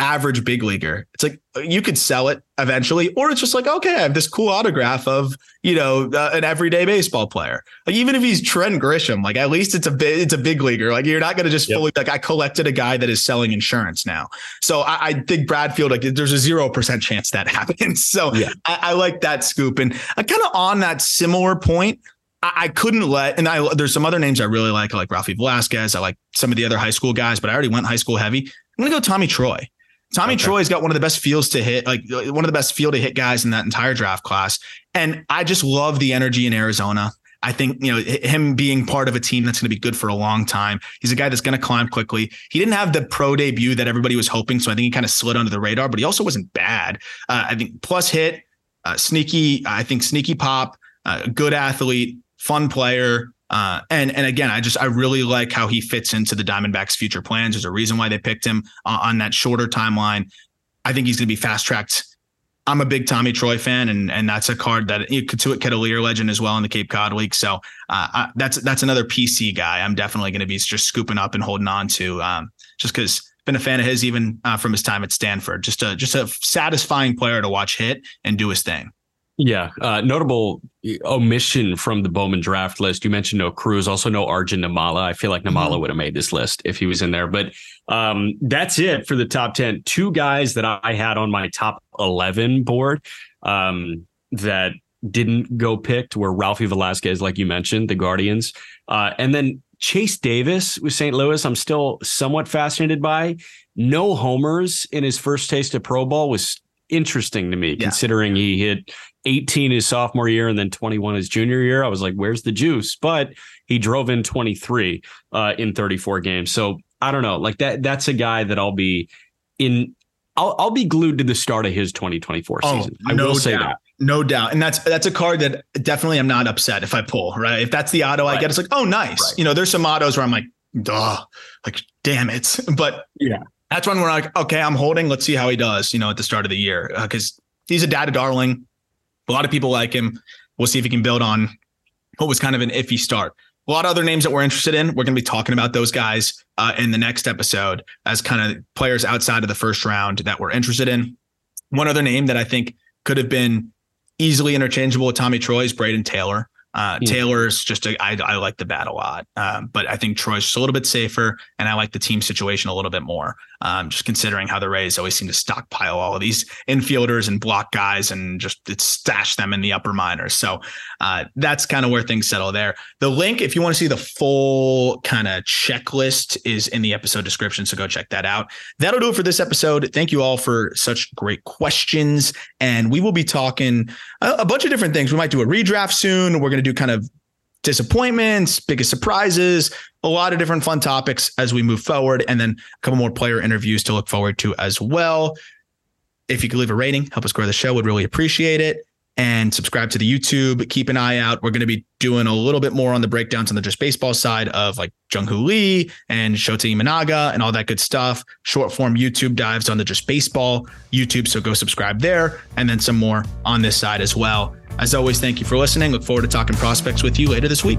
average big leaguer. It's like you could sell it eventually, or it's just like, okay, I have this cool autograph of, you know, uh, an everyday baseball player. Like even if he's Trent Grisham, like at least it's a big, it's a big leaguer. Like you're not going to just yep. fully like I collected a guy that is selling insurance now. So I, I think Bradfield, like there's a zero percent chance that happens. So yeah. I, I like that scoop, and I kind of on that similar point. I, couldn't let, and I there's some other names I really like, like Ralphy Velazquez. I like some of the other high school guys, but I already went high school heavy. I'm gonna go Tommy Troy. Tommy okay. Troy's got one of the best fields to hit, like one of the best field to hit guys in that entire draft class. And I just love the energy in Arizona. I think, you know, him being part of a team that's going to be good for a long time. He's a guy that's going to climb quickly. He didn't have the pro debut that everybody was hoping. So I think he kind of slid under the radar, but he also wasn't bad. Uh, I think plus hit, uh, sneaky, I think sneaky pop, uh, good athlete, fun player. Uh, and and again, I just I really like how he fits into the Diamondbacks' future plans. There's a reason why they picked him uh, on that shorter timeline. I think he's going to be fast tracked. I'm a big Tommy Troy fan, and and that's a card that you could Ketalier legend as well in the Cape Cod League. So uh, I, that's that's another PC guy. I'm definitely going to be just scooping up and holding on to, um, just because been a fan of his even uh, from his time at Stanford. Just a just a satisfying player to watch hit and do his thing. Yeah, uh, notable omission from the Bowman draft list. You mentioned no Crews, also no Arjun Nimmala. I feel like Namala mm-hmm. would have made this list if he was in there. But um, that's it for the top ten. Two guys that I had on my top eleven board um, that didn't go picked were Ralphy Velazquez, like you mentioned, the Guardians, uh, and then Chase Davis with St. Louis. I'm still somewhat fascinated by. No homers in his first taste of Pro Ball was interesting to me, yeah. considering he hit 18 his sophomore year and then 21 his junior year. I was like, where's the juice? But he drove in 23 uh, in 34 games. So I don't know. Like that, that's a guy that I'll be in. I'll, I'll be glued to the start of his 2024 oh, season. I no will say doubt. that. No doubt. And that's that's a card that definitely I'm not upset if I pull, right? If that's the auto right. I get, it's like, oh, nice. Right. You know, there's some autos where I'm like, duh, like, damn it. But yeah, that's when we're like, okay, I'm holding. Let's see how he does, you know, at the start of the year. Because uh, he's a data darling. A lot of people like him. We'll see if he can build on what was kind of an iffy start. A lot of other names that we're interested in. We're going to be talking about those guys uh, in the next episode as kind of players outside of the first round that we're interested in. One other name that I think could have been easily interchangeable with Tommy Troy is Brayden Taylor. Uh, yeah. Taylor's just a, I, I like the bat a lot, um, but I think Troy's just a little bit safer, and I like the team situation a little bit more. Um, just considering how the Rays always seem to stockpile all of these infielders and block guys and just stash them in the upper minors. So uh, that's kind of where things settle there. The link, if you want to see the full kind of checklist, is in the episode description. So go check that out. That'll do it for this episode. Thank you all for such great questions, and we will be talking a, a bunch of different things. We might do a redraft soon. We're going to do kind of disappointments, biggest surprises, a lot of different fun topics as we move forward, and then a couple more player interviews to look forward to as well. If you could leave a rating, help us grow the show, would really appreciate it. And subscribe to the YouTube. Keep an eye out. We're going to be doing a little bit more on the breakdowns on the just baseball side of like Jung Hoo Lee and Shota Imanaga and all that good stuff. Short form YouTube dives on the just baseball YouTube. So go subscribe there. And then some more on this side as well. As always, thank you for listening. Look forward to talking prospects with you later this week.